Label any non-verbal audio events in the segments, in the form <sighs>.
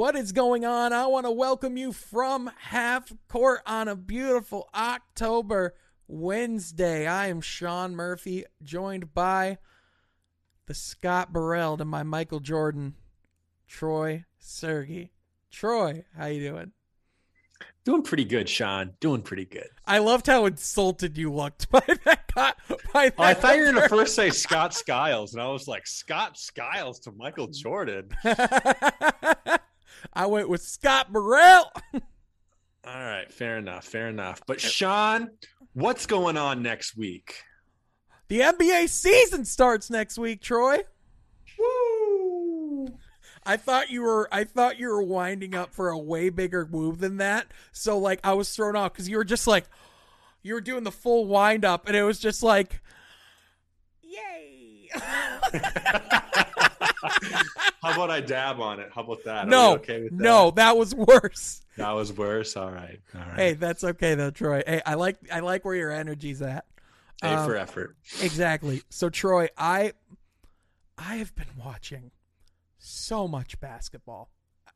What is going on? I want to welcome you from half court on a beautiful October Wednesday. I am Sean Murphy, joined by the Scott Burrell to my Michael Jordan, Troy Sergey. Troy, how you doing? Doing pretty good, Sean. Doing pretty good. I loved how insulted you looked <laughs> by that. By oh, that I thought you were going to first say <laughs> Scott Skiles, and I was like, Scott Skiles to Michael Jordan. <laughs> I went with Scott Burrell. <laughs> All right, fair enough, fair enough. But Sean, what's going on next week? The NBA season starts next week, Troy. Woo! I thought you were I thought you were winding up for a way bigger move than that. So like I was thrown off because you were just like you were doing the full wind up and it was just like Yay. <laughs> <laughs> How about I dab on it? How about that? Are no, okay with that? no, that was worse. that was worse. All right, all right. Hey, that's okay though, Troy. Hey, I like I like where your energy's at. A um, for effort. Exactly. So Troy, I I have been watching so much basketball,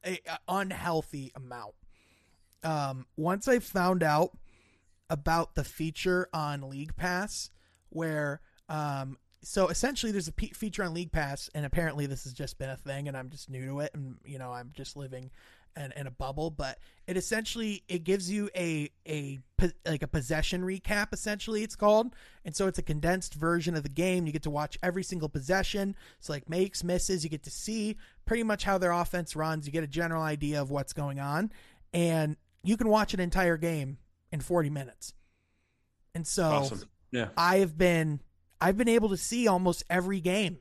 a, a unhealthy amount. Um, once I found out about the feature on League Pass, where um, so essentially there's a pe feature on League Pass, and apparently this has just been a thing, and I'm just new to it, and you know I'm just living in, in a bubble. But it essentially it gives you a a like a possession recap. Essentially, it's called, and so it's a condensed version of the game. You get to watch every single possession. It's like makes misses. You get to see pretty much how their offense runs. You get a general idea of what's going on, and you can watch an entire game in 40 minutes. And so Awesome. Yeah. I have been I've been able to see almost every game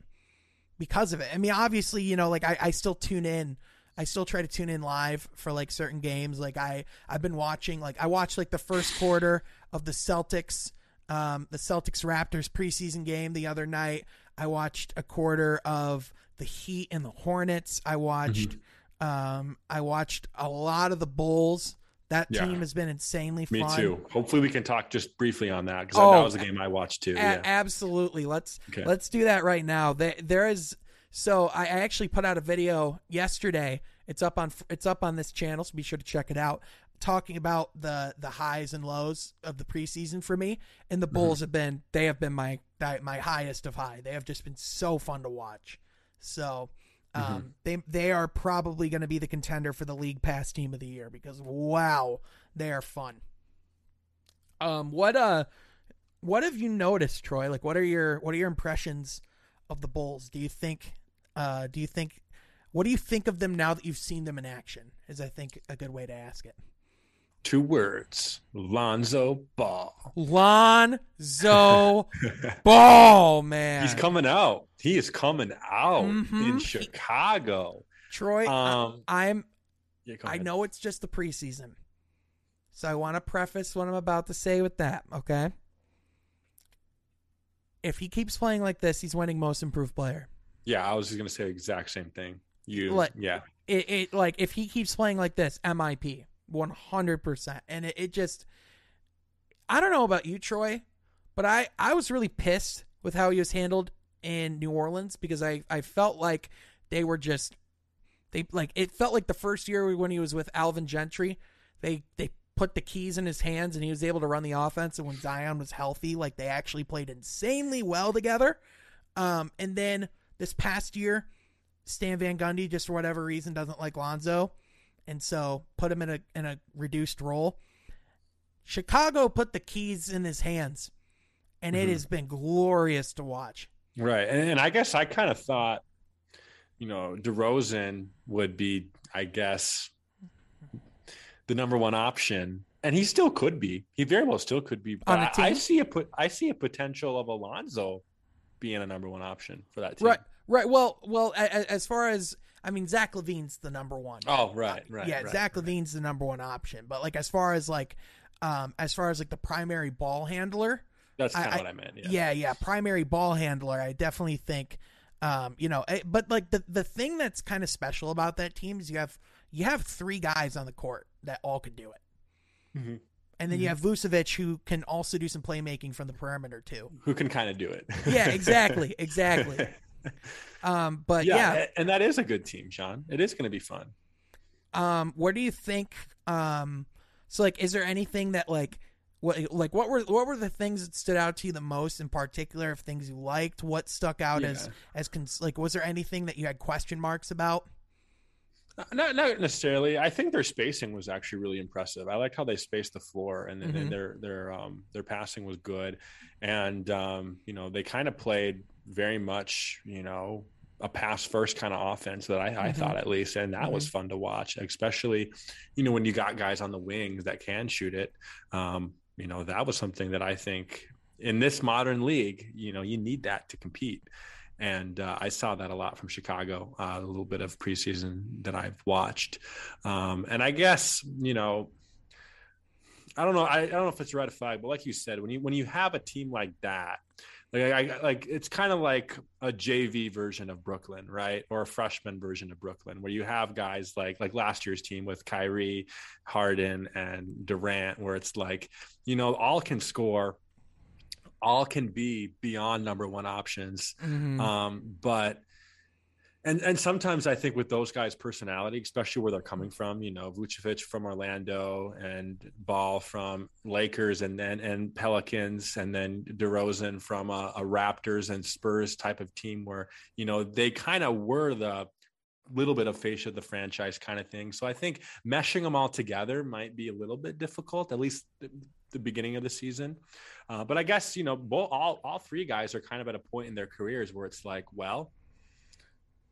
because of it. I mean, obviously, you know, like I, I still tune in. I still try to tune in live for like certain games. Like I I've been watching like I watched like the first quarter of the Celtics um the Celtics Raptors preseason game the other night. I watched a quarter of the Heat and the Hornets. I watched um I watched a lot of the Bulls. That Yeah. team has been insanely fun. Me too. Hopefully, we can talk just briefly on that because Oh, that was a game I watched too. A- yeah. absolutely. Let's Okay. let's do that right now. There, there is so I I actually put out a video yesterday. It's up on it's up on this channel, so be sure to check it out. Talking about the the highs and lows of the preseason for me, and the Bulls mm-hmm. have been they have been my my highest of high. They have just been so fun to watch. So. Um, they they are probably going to be the contender for the league pass team of the year because wow, they are fun. Um, what uh, what have you noticed, Troy? Like, what are your what are your impressions of the Bulls? Do you think, uh, do you think, what do you think of them now that you've seen them in action? Is I think a good way to ask it. Two words: Lonzo Ball. Lonzo <laughs> Ball, man. He's coming out. He is coming out Mhm. in Chicago. Troy, I- Um, I'm. yeah, I know it's just the preseason, so I want to preface what I'm about to say with that. Okay. If he keeps playing like this, he's winning Most Improved Player. Yeah, I was just gonna say the exact same thing. You, Like- yeah, it, it like if he keeps playing like this, MIP, one hundred percent. And it, it just, I don't know about you, Troy, but I I was really pissed with how he was handled in New Orleans because I I felt like they were just they like it felt like the first year when he was with Alvin Gentry, they they put the keys in his hands and he was able to run the offense and when Zion was healthy, like they actually played insanely well together. Um and then this past year, Stan Van Gundy just for whatever reason doesn't like Lonzo, and so put him in a in a reduced role. Chicago put the keys in his hands, and it Mhm. has been glorious to watch. right. And, and I guess I kind of thought, you know, DeRozan would be, I guess, the number one option, and he still could be. He very well still could be. But On a I, I see a put. I see a potential of Alonzo being a number one option for that team. Right, right. Well, well, as far as I mean, Zach LaVine's the number one. Oh, right, right. yeah, right, Zach right. LaVine's the number one option. But like as far as like, um, as far as like the primary ball handler, That's kind of what I meant. Yeah. yeah, yeah, primary ball handler. I definitely think, um, you know, eh, but like the the thing that's kind of special about that team is you have you have three guys on the court that all could do it, Mhm. and then you have Vucevic who can also do some playmaking from the perimeter too. Who can kind of do it? Yeah, exactly, <laughs> exactly. Um, but yeah, yeah, and that is a good team, Sean. It is going to be fun. Um, what do you think? Um, so like, is there anything that like, what like what were what were the things that stood out to you the most in particular? Of things you liked, what stuck out Yeah. as as cons- like, was there anything that you had question marks about? Not, not necessarily. I think their spacing was actually really impressive. I like how they spaced the floor, and, then Mhm. their their um, their passing was good, and um, you know they kind of played very much you know a pass first kind of offense that I, I Mhm. thought at least, and that was fun to watch, especially you know when you got guys on the wings that can shoot it. Um, you know that was something that I think in this modern league, you know, you need that to compete and uh, I saw that a lot from Chicago. Uh, a little bit of preseason that I've watched, um, and I guess you know, I don't know. I, I don't know if it's a red flag, but like you said, when you when you have a team like that, like I, like it's kind of like a JV version of Brooklyn, right, or a freshman version of Brooklyn, where you have guys like like last year's team with Kyrie, Harden, and Durant, where it's like you know all can score. All can be beyond number one options, Mm-hmm. um, but and and sometimes I think with those guys' personality, especially where they're coming from, you know, Vucevic from Orlando and Ball from Lakers, and then and Pelicans, and then DeRozan from a, a Raptors and Spurs type of team, where you know they kind of were the little bit of face of the franchise kind of thing. So I think meshing them all together might be a little bit difficult, at least the, the beginning of the season. Uh, but I guess you know, both all all three guys are kind of at a point in their careers where it's like, well,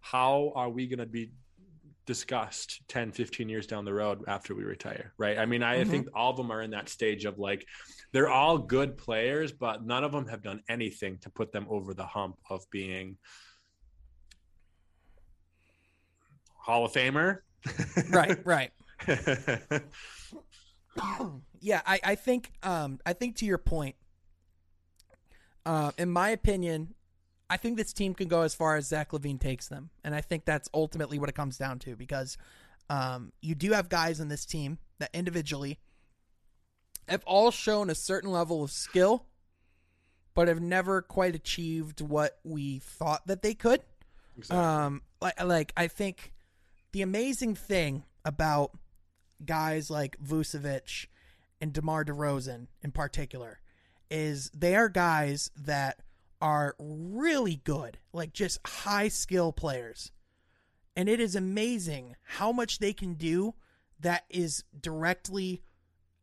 how are we going to be discussed 10 15 years down the road after we retire right i mean i Mhm. think all of them are in that stage of like they're all good players but none of them have done anything to put them over the hump of being hall of famer right, right. <laughs> yeah, I, I think um I think to your point, uh, in my opinion, I think this team can go as far as Zach LaVine takes them, and I think that's ultimately what it comes down to because um, you do have guys in this team that individually have all shown a certain level of skill, but have never quite achieved what we thought that they could. Exactly. Um, like, like I think the amazing thing about guys like Vucevic and DeMar DeRozan in particular is they are guys that are really good, like just high skill players. And it is amazing how much they can do that is directly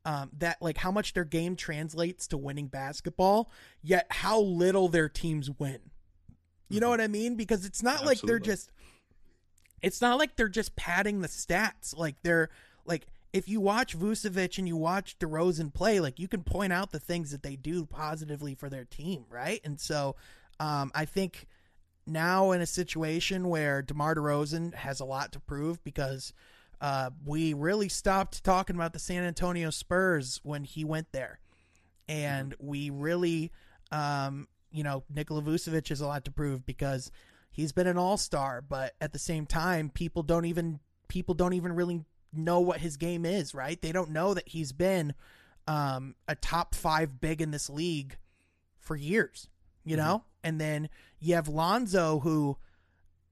um, that like how much their game translates to winning basketball, yet how little their teams win. You know what I mean? Because it's not like they're just it's not like they're just padding the stats. Like they're like if you watch Vucevic and you watch DeRozan play, like you can point out the things that they do positively for their team, right? And so um, I think now in a situation where DeMar DeRozan has a lot to prove because uh, we really stopped talking about the San Antonio Spurs when he went there, and we really, um, you know, Nikola Vucevic has a lot to prove because he's been an All Star, but at the same time, people don't even people don't even really know what his game is, right? They don't know that he's been um, a top five big in this league for years, you know? And then you have Lonzo, who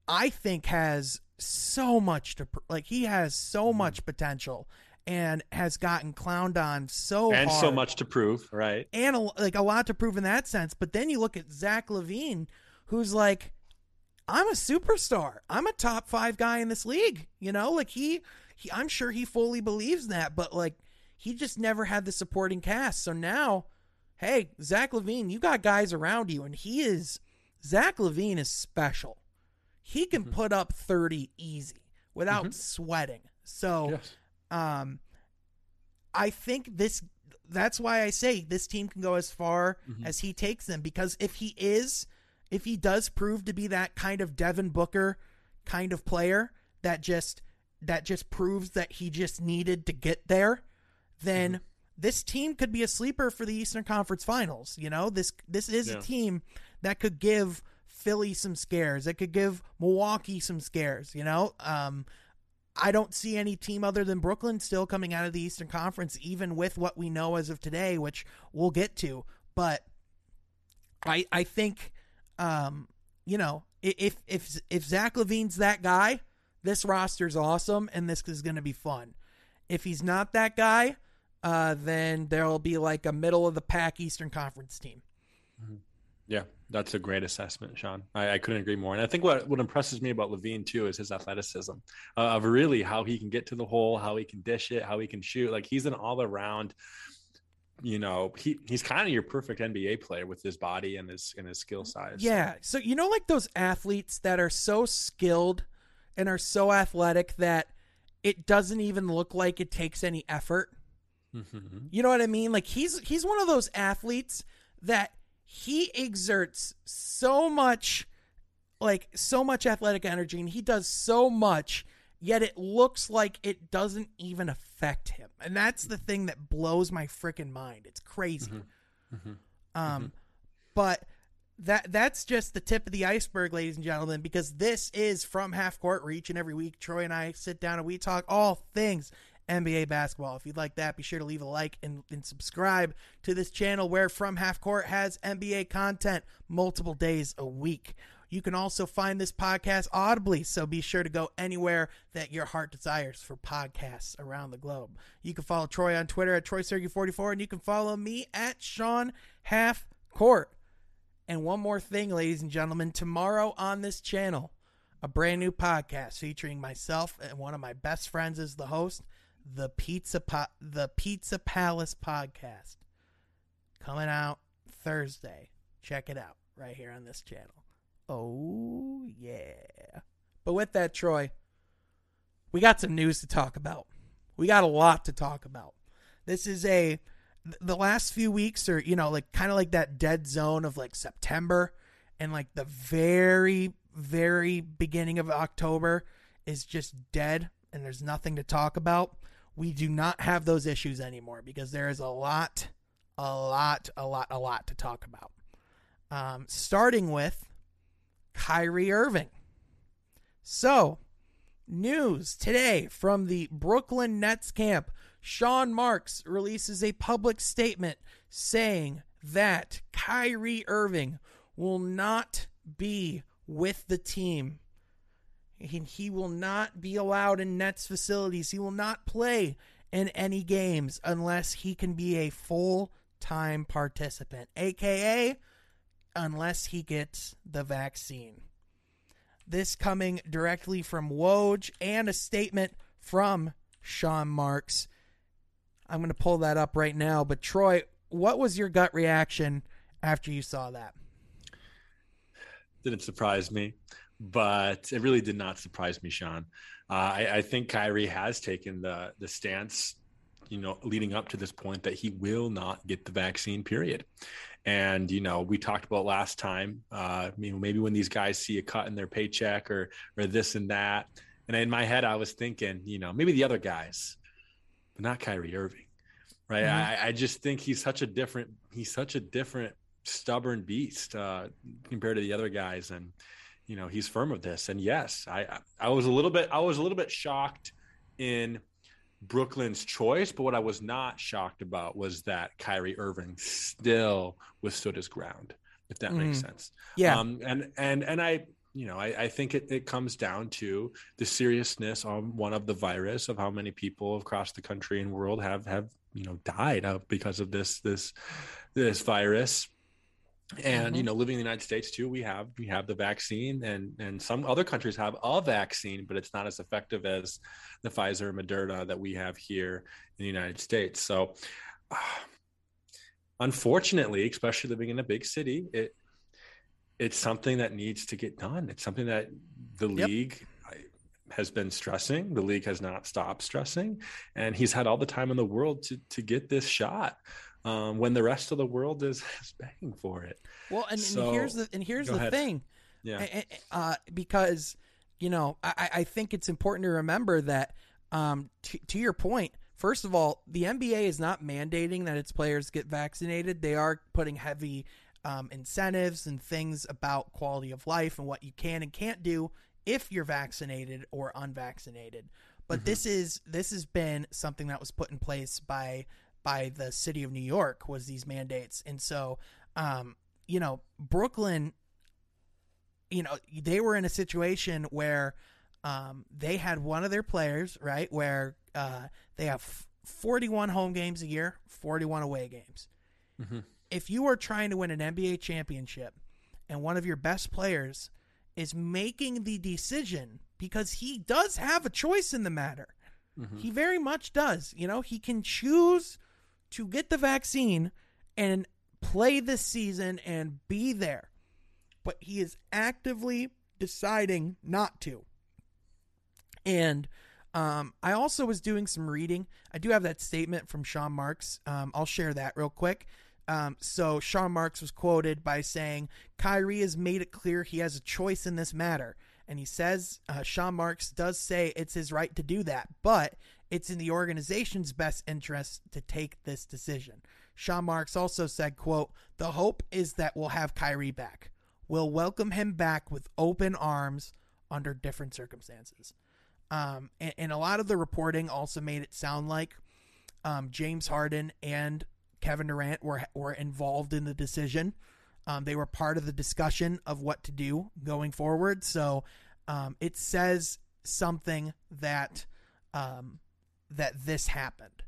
I think has so much to, like, he has so much potential and has gotten clowned on so and so much to prove, right? and a, like a lot to prove in that sense. But then you look at Zach LaVine, who's like, I'm a superstar. I'm a top five guy in this league. You know, like he, he I'm sure he fully believes that, but like he just never had the supporting cast. So now, hey, Zach LaVine, you got guys around you, and he is Zach LaVine is special. He can Mhm. put up 30 easy without Mhm. sweating. So Yes. um I think this that's why I say this team can go as far Mhm. as he takes them because if he is if he does prove to be that kind of Devin Booker kind of player that just that just proves that he just needed to get there, then this team could be a sleeper for the Eastern Conference Finals. You know, this this is Yeah. a team that could give Philly some scares. It could give Milwaukee some scares. You know, um, I don't see any team other than Brooklyn still coming out of the Eastern Conference, even with what we know as of today, which we'll get to. But I I think, um, you know, if if if Zach LaVine's that guy, this roster's awesome and this is going to be fun. If he's not that guy, uh, then there'll be like a middle of the pack Eastern Conference team. Yeah, that's a great assessment, Sean. I, I, couldn't agree more. And I think what, what impresses me about LaVine too is his athleticism uh, of really how he can get to the hole, how he can dish it, how he can shoot. Like he's an all around, you know, he he's kind of your perfect NBA player with his body and his and his skill size. Yeah. So you know, like those athletes that are so skilled and are so athletic that it doesn't even look like it takes any effort. Mm-hmm. You know what I mean? Like he's he's one of those athletes that he exerts so much like so much athletic energy and he does so much yet it looks like it doesn't even affect him and that's the thing that blows my freaking mind it's crazy Mm-hmm. Mm-hmm. um Mm-hmm. but that that's just the tip of the iceberg ladies and gentlemen because this is from half court reach and every week troy and i sit down and we talk all things NBA basketball. If you'd like that, be sure to leave a like and, and, subscribe to this channel where From Half Court has NBA content multiple days a week. You can also find this podcast audibly, so be sure to go anywhere that your heart desires for podcasts around the globe. You can follow Troy on Twitter at TroySergey44, and you can follow me at Sean Half Court. And one more thing, ladies and gentlemen, tomorrow on this channel, a brand new podcast featuring myself and one of my best friends as the host the pizza po- the pizza palace podcast. Coming out thursday. Check it out right here on this channel. Oh yeah. But with that troy we got some news to talk about. We got a lot to talk about. This is a the last few weeks are you know like kind of like that dead zone of like september and like the very very beginning of october is just dead and there's nothing to talk about we do not have those issues anymore because there is a lot, a lot, a lot, a lot to talk about. Um, starting with Kyrie Irving. So, news today from the Brooklyn Nets camp. Sean Marks releases a public statement saying that Kyrie Irving will not be with the team he, he will not be allowed in Nets facilities. He will not play in any games unless he can be a full time participant, aka unless he gets the vaccine. This coming directly from Woj and a statement from Sean Marks. I'm going to pull that up right now. But Troy, what was your gut reaction after you saw that? Didn't surprise me but it really did not surprise me, Sean. Uh, I, I, think Kyrie has taken the the stance, you know, leading up to this point that he will not get the vaccine. Period. And you know, we talked about last time. Uh, you know, maybe when these guys see a cut in their paycheck or or this and that, and in my head, I was thinking, you know, maybe the other guys, but not Kyrie Irving, right? Mm-hmm. I, I just think he's such a different he's such a different stubborn beast uh, compared to the other guys, and you know he's firm of this and yes i i was a little bit i was a little bit shocked in brooklyn's choice but what i was not shocked about was that kyrie irving still withstood his ground if that mm. makes sense yeah um, and and and i you know i, I think it, it comes down to the seriousness on one of the virus of how many people across the country and world have have you know died because of this this this virus and mm-hmm. you know living in the united states too we have we have the vaccine and and some other countries have a vaccine but it's not as effective as the pfizer and moderna that we have here in the united states so uh, <sighs> unfortunately especially living in a big city it it's something that needs to get done it's something that the yep. league has been stressing the league has not stopped stressing and he's had all the time in the world to to get this shot um, when the rest of the world is, <laughs> is begging for it. Well, and, so, and here's the and here's the ahead. thing, yeah, uh, because you know I, I think it's important to remember that um, t- to your point. First of all, the NBA is not mandating that its players get vaccinated. They are putting heavy um, incentives and things about quality of life and what you can and can't do if you're vaccinated or unvaccinated. But mm-hmm. this is this has been something that was put in place by by the city of New York was these mandates. And so, um, you know, Brooklyn, you know, they were in a situation where um, they had one of their players right where uh, they have 41 home games a year, 41 away games. Mm-hmm. If you are trying to win an NBA championship and one of your best players is making the decision because he does have a choice in the matter. Mhm. He very much does. You know, he can choose to get the vaccine and play this season and be there. But he is actively deciding not to. And um, I also was doing some reading. I do have that statement from Sean Marks. Um, I'll share that real quick. Um, so Sean Marks was quoted by saying, Kyrie has made it clear he has a choice in this matter. And he says, uh, Sean Marks does say it's his right to do that, but it's in the organization's best interest to take this decision. Sean Marks also said, quote, the hope is that we'll have Kyrie back. We'll welcome him back with open arms under different circumstances. Um, and, and a lot of the reporting also made it sound like um, James Harden and Kevin Durant were were involved in the decision. Um, they were part of the discussion of what to do going forward. So um, it says something that um, that this happened.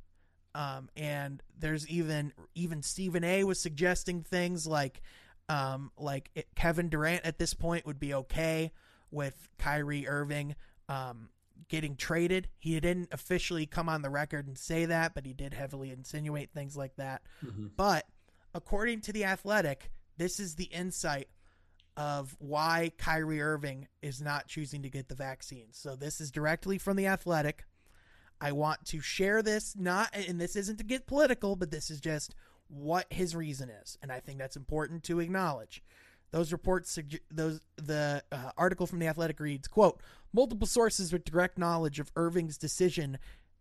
Um, and there's even even Stephen A. was suggesting things like um, like it, Kevin Durant at this point would be okay with Kyrie Irving um, getting traded. He didn't officially come on the record and say that, but he did heavily insinuate things like that. Mhm. But according to the Athletic, this is the insight of why Kyrie Irving is not choosing to get the vaccine. So this is directly from the Athletic. I want to share this not and this isn't to get political, but this is just what his reason is, and I think that's important to acknowledge. Those reports, those the uh, article from the Athletic reads, "quote Multiple sources with direct knowledge of Irving's decision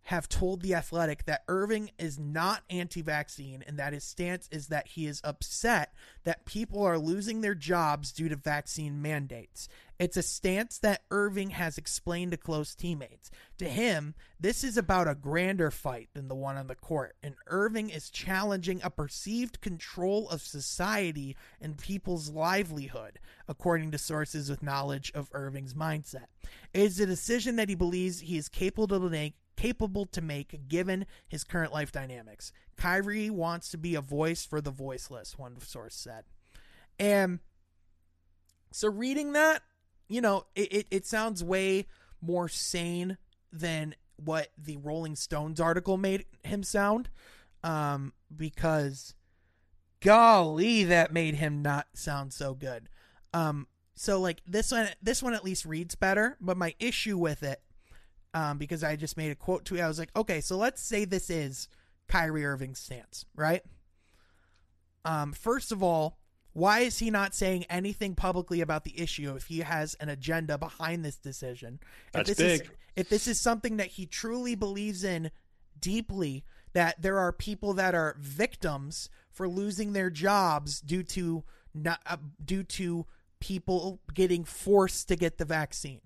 have told the Athletic that Irving is not anti-vaccine, and that his stance is that he is upset that people are losing their jobs due to vaccine mandates. It's a stance that Irving has explained to close teammates. To him, this is about a grander fight than the one on the court, and Irving is challenging a perceived control of society and people's livelihood, according to sources with knowledge of Irving's mindset. It is a decision that he believes he is capable to make capable to make given his current life dynamics. Kyrie wants to be a voice for the voiceless, one source said. And so reading that, you know, it, it, it sounds way more sane than what the Rolling Stones article made him sound. Um, because golly, that made him not sound so good. Um, so like this one, this one at least reads better. But my issue with it, um, because I just made a quote to it, I was like, okay, so let's say this is Kyrie Irving's stance, right? Um, first of all, why is he not saying anything publicly about the issue if he has an agenda behind this decision? That's if this big. Is, if this is something that he truly believes in deeply, that there are people that are victims for losing their jobs due to not uh, due to people getting forced to get the vaccine,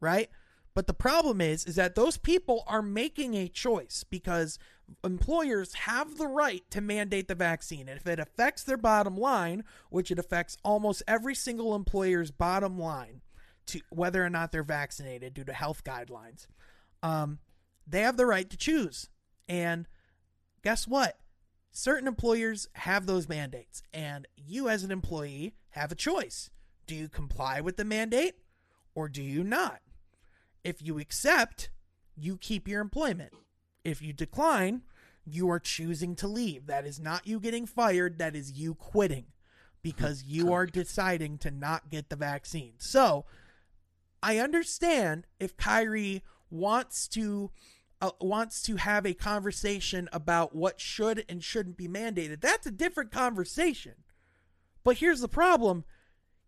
right? But the problem is is that those people are making a choice because employers have the right to mandate the vaccine. And if it affects their bottom line, which it affects almost every single employer's bottom line to whether or not they're vaccinated due to health guidelines, um, they have the right to choose. And guess what? Certain employers have those mandates, and you as an employee have a choice. Do you comply with the mandate or do you not? If you accept, you keep your employment. If you decline, you are choosing to leave. That is not you getting fired, that is you quitting because you are deciding to not get the vaccine. So, I understand if Kyrie wants to uh, wants to have a conversation about what should and shouldn't be mandated. That's a different conversation. But here's the problem.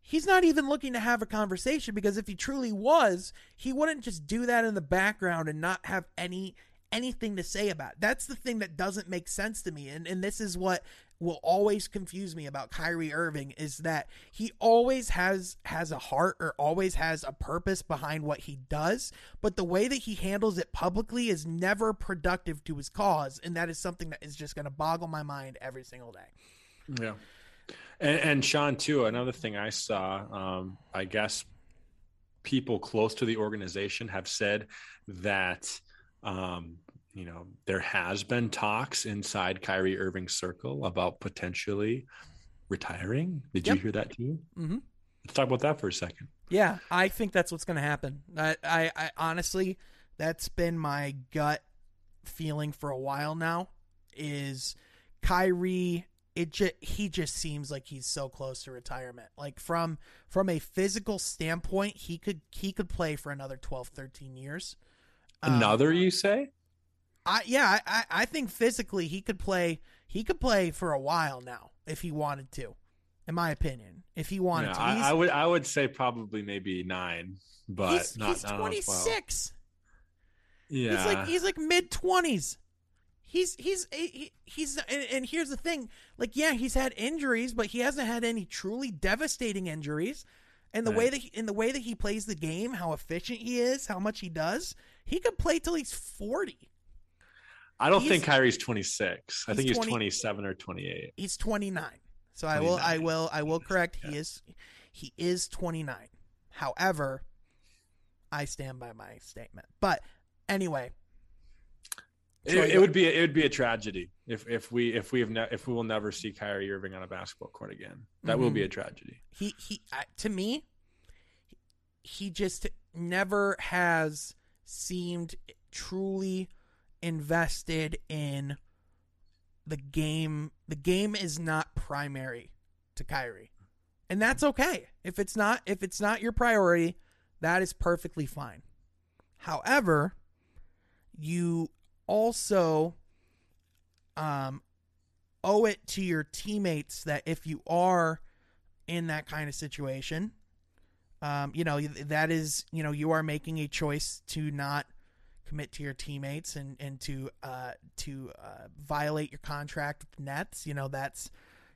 He's not even looking to have a conversation because if he truly was, he wouldn't just do that in the background and not have any anything to say about it. That's the thing that doesn't make sense to me. And and this is what will always confuse me about Kyrie Irving is that he always has has a heart or always has a purpose behind what he does, but the way that he handles it publicly is never productive to his cause, and that is something that is just going to boggle my mind every single day. Yeah. And, and Sean, too, another thing I saw, um, I guess people close to the organization have said that um, you know there has been talks inside Kyrie Irving's circle about potentially retiring. Did Yep. you hear that too? Mhm. Let's talk about that for a second. Yeah, I think that's what's going to happen. I, I, I honestly, that's been my gut feeling for a while now. Is Kyrie? It just he just seems like he's so close to retirement. Like from from a physical standpoint, he could he could play for another 12, 13 years. Um, Another, you say? I yeah, I, I think physically he could play he could play for a while now if he wanted to. In my opinion, if he wanted to, I, I would I would say probably maybe nine, but he's, not, he's not 26. Yeah, He's like he's like mid twenties. He's he's he, he's and, and here's the thing, like yeah, he's had injuries, but he hasn't had any truly devastating injuries. And the way that he, in the way that he plays the game, how efficient he is, how much he does, he could play till he's forty. I don't he's- think Kyrie's 26. I think he's 20 27 or 28. He's twenty nine. So I will I will I will correct. He is he is twenty nine. However, I stand by my statement. But anyway, It, it would be it would be a tragedy if if we if we have ne- if we will never see Kyrie Irving on a basketball court again. That will Mhm. be a tragedy. he he I- to me he just never has seemed truly invested in the game the game is not primary to Kyrie and that's okay if it's not if it's not your priority that is perfectly fine however you also um owe it to your teammates that if you are in that kind of situation um, you know that is you know you are making a choice to not commit to your teammates and and to uh to uh, violate your contract with Nets. You know that's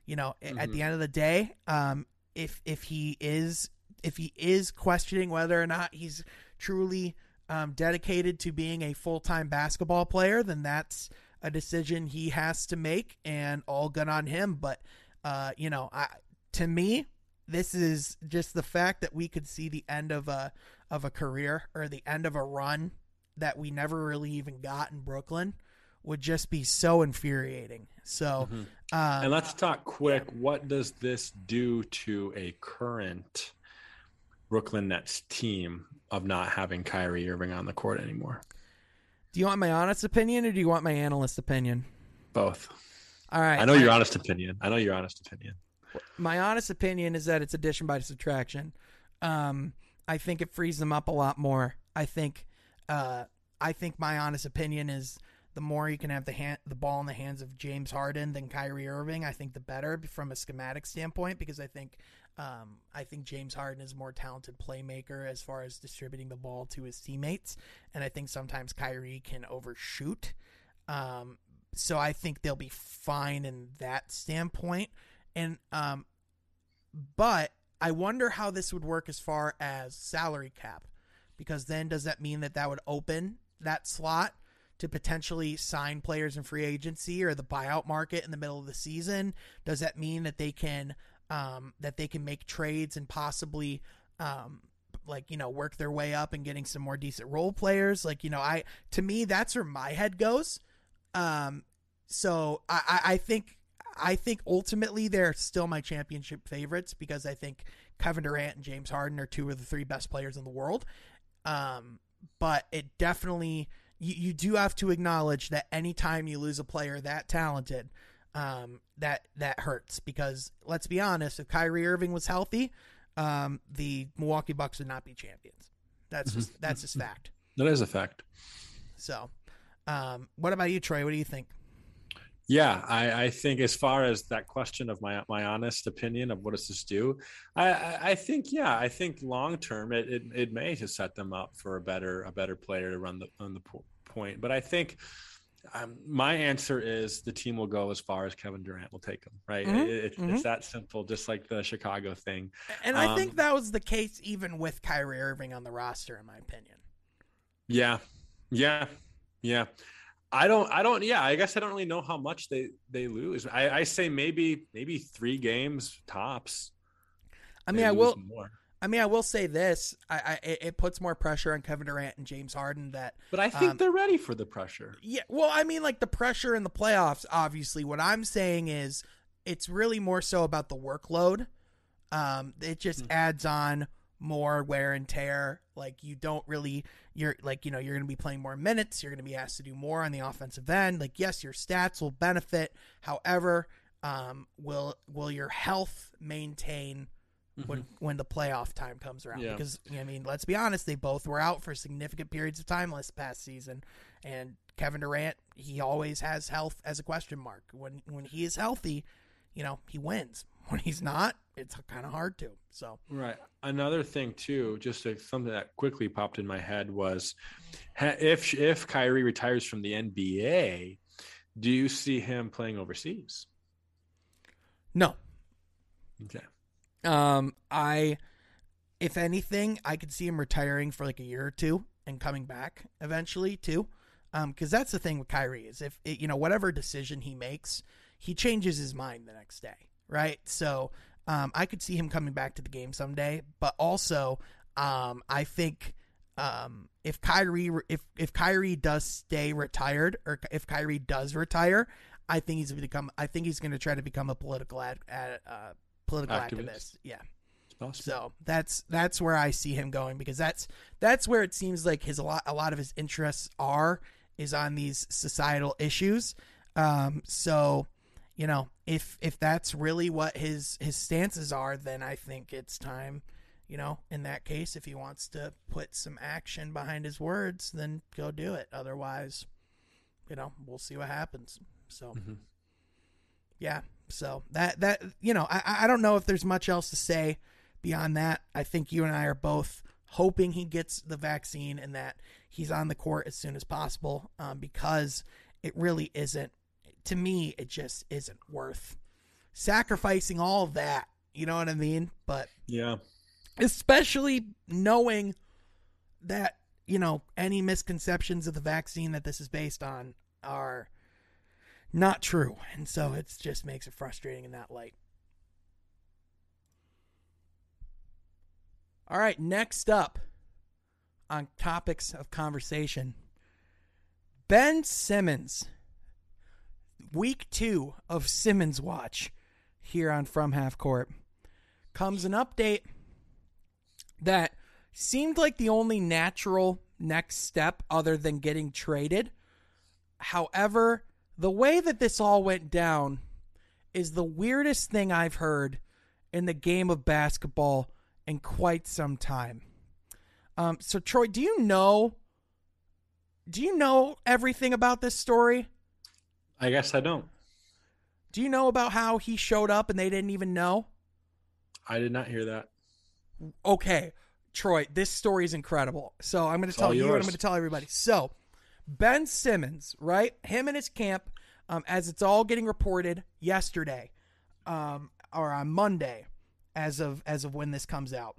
you know a- at the end of the day um if if he is if he is questioning whether or not he's truly um, dedicated to being a full-time basketball player then that's a decision he has to make and all good on him but uh you know I to me this is just the fact that we could see the end of a of a career or the end of a run that we never really even got in Brooklyn would just be so infuriating. So, Mhm. um, and let's talk quick. What does this do to a current Brooklyn Nets team of not having Kyrie Irving on the court anymore? do you want my honest opinion or do you want my analyst opinion? Both. All right, I know your honest opinion. I know your honest opinion. my honest opinion is that it's addition by subtraction. Um, I think it frees them up a lot more. I think, uh, I think my honest opinion is the more you can have the hand, the ball in the hands of James Harden than Kyrie Irving, I think the better from a schematic standpoint because I think, um, I think James Harden is a more talented playmaker as far as distributing the ball to his teammates, and I think sometimes Kyrie can overshoot. Um, so I think they'll be fine in that standpoint. And um, but I wonder how this would work as far as salary cap, because then does that mean that that would open that slot to potentially sign players in free agency or the buyout market in the middle of the season? Does that mean that they can um, that they can make trades and possibly um, like you know work their way up and getting some more decent role players? Like you know, I to me that's where my head goes. Um, so I, I, think I think ultimately they're still my championship favorites because I think Kevin Durant and James Harden are two of the three best players in the world. Um, but it definitely you, you do have to acknowledge that anytime you lose a player that talented, um, that that hurts because let's be honest, if Kyrie Irving was healthy, um, the Milwaukee Bucks would not be champions. That's just that's just fact. That is a fact. So, um, what about you, Troy? What do you think? Yeah, I, I think as far as that question of my my honest opinion of what does this do, I, I, think yeah, I think long term it, it it may to set them up for a better a better player to run the on the point. But I think um, my answer is the team will go as far as Kevin Durant will take them. Right, Mhm, It- it- mhm. it's that simple. Just like the Chicago thing. And I think Um, that was the case even with Kyrie Irving on the roster, in my opinion. Yeah, yeah, yeah. I don't. I don't. Yeah, I guess I don't really know how much they they lose. I, I say maybe maybe three games tops. I They mean, I will. more. I mean, I will say this: I, I it puts more pressure on Kevin Durant and James Harden. That But I think Um, they're ready for the pressure. yeah, well, I mean, like the pressure in the playoffs. Obviously, what I'm saying is it's really more so about the workload. Um, it just Mhm. adds on more wear and tear. Like you don't really, you're like you know you're going to be playing more minutes. You're going to be asked to do more on the offensive end. Like yes, your stats will benefit. However, um, will will your health maintain when mm-hmm. when the playoff time comes around? Yeah. Because I mean, let's be honest, they both were out for significant periods of time last past season, and Kevin Durant he always has health as a question mark. When when he is healthy, you know he wins. <laughs> When he's not, it's kind of hard to. So Right. Another thing too, just like something that quickly popped in my head was, if if Kyrie retires from the NBA, do you see him playing overseas? no, Okay. Um, I, if anything, I could see him retiring for like a year or two and coming back eventually too. Um, because that's the thing with Kyrie is if it, you know whatever decision he makes, he changes his mind the next day, right? So, um, I could see him coming back to the game someday, but also, um, I think. Um, if Kyrie if if Kyrie does stay retired or if Kyrie does retire, I think he's become I think he's going to try to become a political ad, ad uh, political Activist. activist. Yeah. So that's that's where I see him going because that's that's where it seems like his a lot a lot of his interests are is on these societal issues. Um, so you know if if that's really what his his stances are, then I think it's time. You know, in that case, if he wants to put some action behind his words, then go do it. Otherwise, you know, we'll see what happens. So Mhm. yeah so that that you know i i don't know if there's much else to say beyond that i think you and i are both hoping he gets the vaccine and that he's on the court as soon as possible um, because it really isn't to me it just isn't worth sacrificing all of that you know what i mean but Yeah. especially knowing that you know any misconceptions of the vaccine that this is based on are not true and so it just makes it frustrating in that light all right next up on topics of conversation ben simmons week two of simmons watch here on from half court comes an update that seemed like the only natural next step other than getting traded. However, the way that this all went down is the weirdest thing I've heard in the game of basketball in quite some time. Um, so Troy, do you know do you know everything about this story? I guess I don't. Do you know about how he showed up and they didn't even know? I did not hear that. okay, Troy, this story is incredible. So I'm going to tell you and I'm going to tell everybody. So Ben Simmons, right? Him and his camp, um, as it's all getting reported yesterday, um, or on Monday, as of as of when this comes out,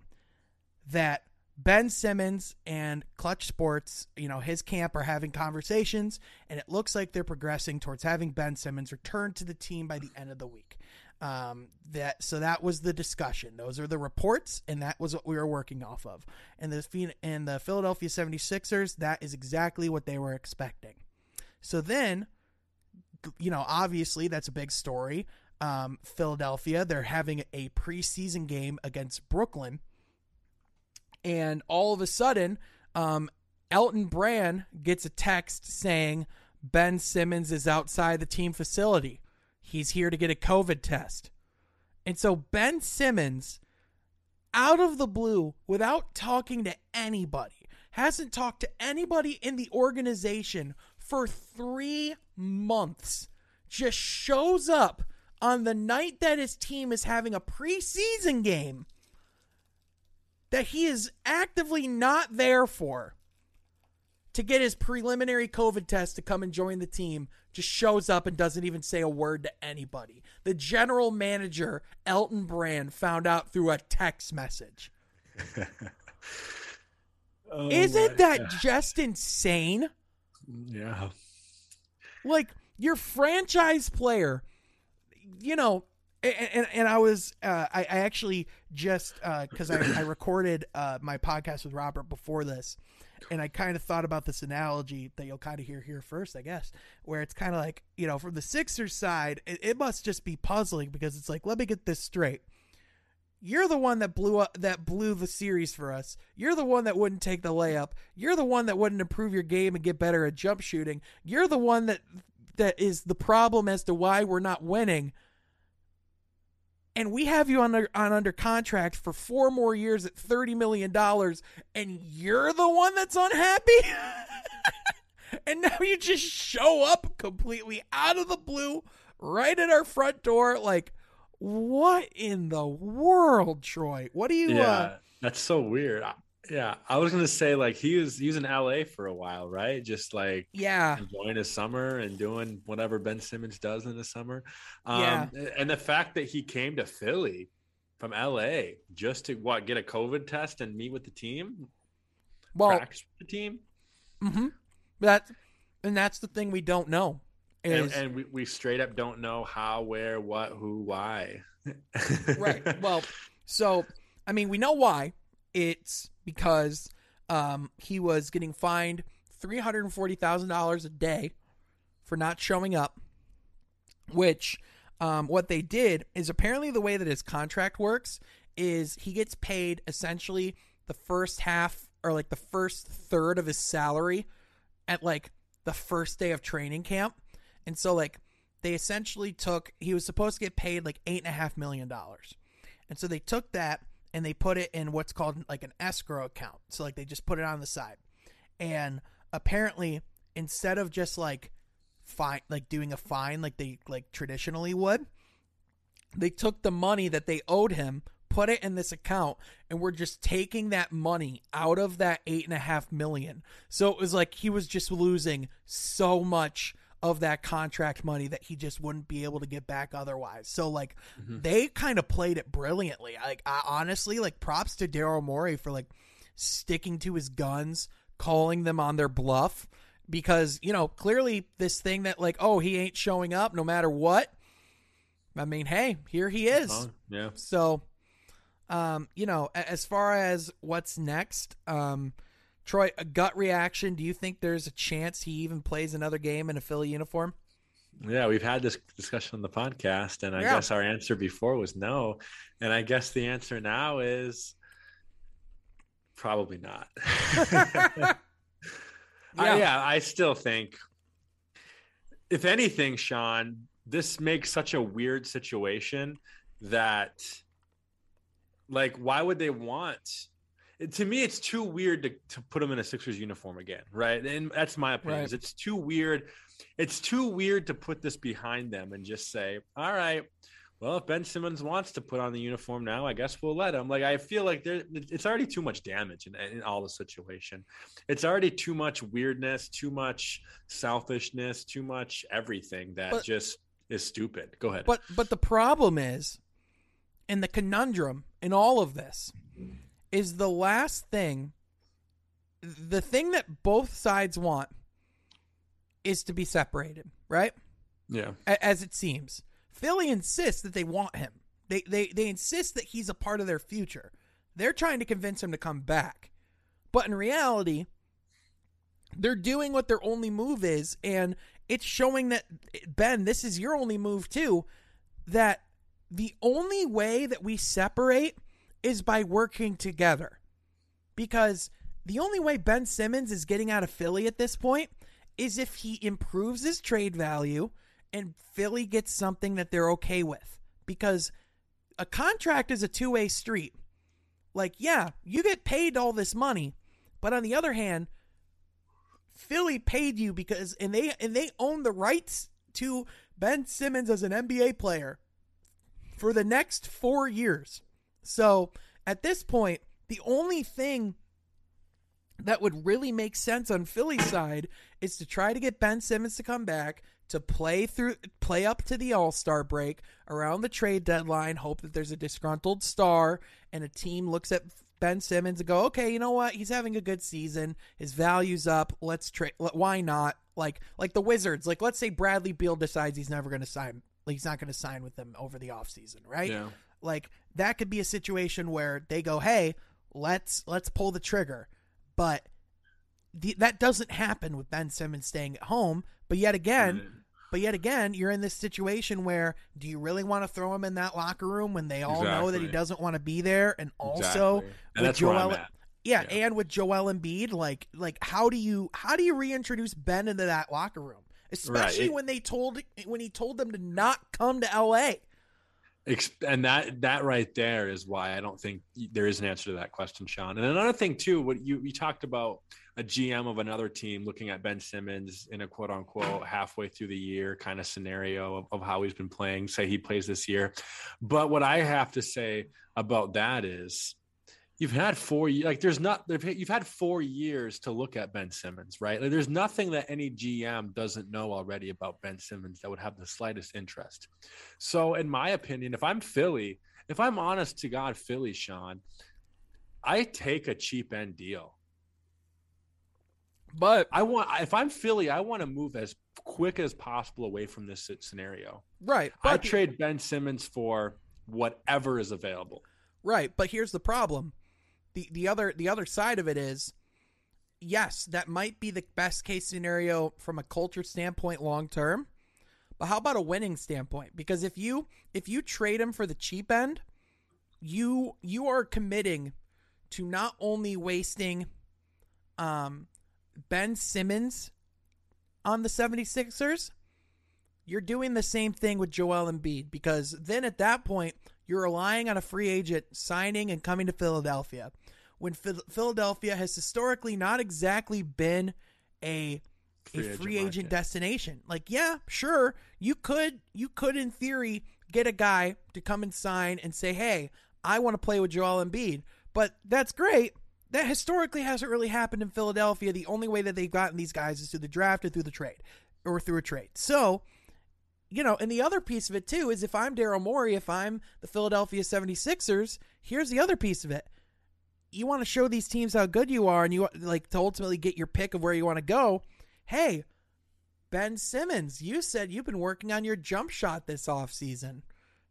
that Ben Simmons and Clutch Sports, you know, his camp are having conversations, and it looks like they're progressing towards having Ben Simmons return to the team by the end of the week. Um, that so that was the discussion. Those are the reports, and that was what we were working off of. And the and the Philadelphia 76ers, that is exactly what they were expecting. So then, you know, obviously that's a big story. Um, Philadelphia, they're having a preseason game against Brooklyn, and all of a sudden, um, Elton Brand gets a text saying Ben Simmons is outside the team facility. He's here to get a COVID test. And so Ben Simmons, out of the blue, without talking to anybody, hasn't talked to anybody in the organization for three months, just shows up on the night that his team is having a preseason game that he is actively not there for to get his preliminary COVID test to come and join the team just shows up and doesn't even say a word to anybody. The general manager, Elton Brand, found out through a text message. <laughs> Oh Isn't that God. just insane? Yeah. Like, your franchise player, you know, and, and, and I was uh, I, I actually just because I, I recorded uh, my podcast with Robert before this, and I kind of thought about this analogy that you'll kind of hear here first, I guess, where it's kind of like you know from the Sixers side, it, it must just be puzzling because it's like let me get this straight. You're the one that blew up that blew the series for us. You're the one that wouldn't take the layup. You're the one that wouldn't improve your game and get better at jump shooting. You're the one that that is the problem as to why we're not winning and we have you under on under contract for four more years at thirty million dollars, and you're the one that's unhappy. <laughs> and now you just show up completely out of the blue, right at our front door. Like, what in the world, Troy? What do you? Yeah, uh, that's so weird. Yeah, I was gonna say like he was he was in LA for a while, right? Just like yeah, enjoying his summer and doing whatever Ben Simmons does in the summer. Um, Yeah. and the fact that he came to Philly from LA just to what get a COVID test and meet with the team, well, practice with the team, hmm that, and that's the thing we don't know and, and we, we straight up don't know how, where, what, who, why. <laughs> right. Well, so I mean, we know why. It's because um, he was getting fined three hundred and forty thousand dollars a day for not showing up. Which, um, what they did is apparently the way that his contract works is he gets paid essentially the first half or like the first third of his salary at like the first day of training camp. And so like they essentially took he was supposed to get paid like eight and a half million dollars. And so they took that and they put it in what's called like an escrow account. So like they just put it on the side. And apparently instead of just like fine like doing a fine like they like traditionally would, they took the money that they owed him, put it in this account, and we're just taking that money out of that eight and a half million. So it was like he was just losing so much of that contract money that he just wouldn't be able to get back otherwise. So like they kind of played it brilliantly. Like I, honestly, like props to Daryl Morey for like sticking to his guns, calling them on their bluff because, you know, clearly this thing that like, oh, he ain't showing up no matter what. I mean, hey, here he is. Oh, yeah. So, um, you know, as far as what's next, um, Troy, a gut reaction. Do you think there's a chance he even plays another game in a Philly uniform? Yeah, we've had this discussion on the podcast, and I Yeah. guess our answer before was no. And I guess the answer now is probably not. <laughs> I, Yeah. yeah, I still think, if anything, Sean, this makes such a weird situation that, like, why would they want? To me, it's too weird to, to put him in a Sixers uniform again, right? And that's my opinion. Right. It's too weird. It's too weird to put this behind them and just say, "All right, well, if Ben Simmons wants to put on the uniform now, I guess we'll let him." Like, I feel like there, it's already too much damage in, in all the situation it's already too much weirdness, too much selfishness, too much everything that But- just is stupid. Go ahead. But but the problem is, and the conundrum in all of this, is the last thing. The thing that both sides want is to be separated, right? yeah, A- As it seems, Philly insists that they want him. They they they insist that he's a part of their future. They're trying to convince him to come back, but in reality, they're doing what their only move is, and it's showing that Ben, this is your only move too. That the only way that we separate is by working together, because the only way Ben Simmons is getting out of Philly at this point is if he improves his trade value and Philly gets something that they're okay with. Because a contract is a two way street. Like, yeah, you get paid all this money, but on the other hand, Philly paid you because and they and they own the rights to Ben Simmons as an NBA player for the next 4 years. So, at this point, the only thing that would really make sense on Philly's side is to try to get Ben Simmons to come back to play through play up to the All-Star break around the trade deadline, hope that there's a disgruntled star and a team looks at Ben Simmons and go, "Okay, you know what? He's having a good season. His value's up. Let's trade why not?" Like like the Wizards, like let's say Bradley Beal decides he's never going to sign Like he's not going to sign with them over the offseason, right? Yeah. Like that could be a situation where they go, "Hey, let's let's pull the trigger," but the, that doesn't happen with Ben Simmons staying at home. But yet again, but yet again, you're in this situation where do you really want to throw him in that locker room when they all know that he doesn't want to be there, and also Exactly. with and I'm Joel- yeah, Yeah. and with Joel Embiid, like like how do you how do you reintroduce Ben into that locker room? Especially It- when they told when he told them to not come to LA. And that that right there is why I don't think there is an answer to that question, Sean. And another thing too, what you you talked about a GM of another team looking at Ben Simmons in a quote unquote halfway through the year kind of scenario of, of how he's been playing. Say he plays this year, but what I have to say about that is. You've had four years. Like, there's not. You've had four years to look at Ben Simmons, right? Like, there's nothing that any GM doesn't know already about Ben Simmons that would have the slightest interest. So, in my opinion, if I'm Philly, if I'm honest to God, Philly, Sean, I take a cheap end deal. But I want, if I'm Philly, I want to move as quick as possible away from this scenario. right, I trade Ben Simmons for whatever is available. right, but here's the problem. The the other the other side of it is yes, that might be the best case scenario from a culture standpoint long term. But how about a winning standpoint? Because if you if you trade him for the cheap end, you you are committing to not only wasting um Ben Simmons on the 76ers, you're doing the same thing with Joel Embiid because then at that point you're relying on a free agent signing and coming to Philadelphia. When Phil- Philadelphia has historically not exactly been a Free a agent free agent market. destination. Like, yeah, sure, you could you could in theory get a guy to come and sign and say, "Hey, I want to play with Joel Embiid." But that's great. That historically hasn't really happened in Philadelphia. The only way that they've gotten these guys is through the draft or through the trade or through a trade. So, you know, and the other piece of it too is if I'm Daryl Morey, if I'm the Philadelphia 76ers, here's the other piece of it. You want to show these teams how good you are and you like to ultimately get your pick of where you want to go. Hey, Ben Simmons, you said you've been working on your jump shot this offseason.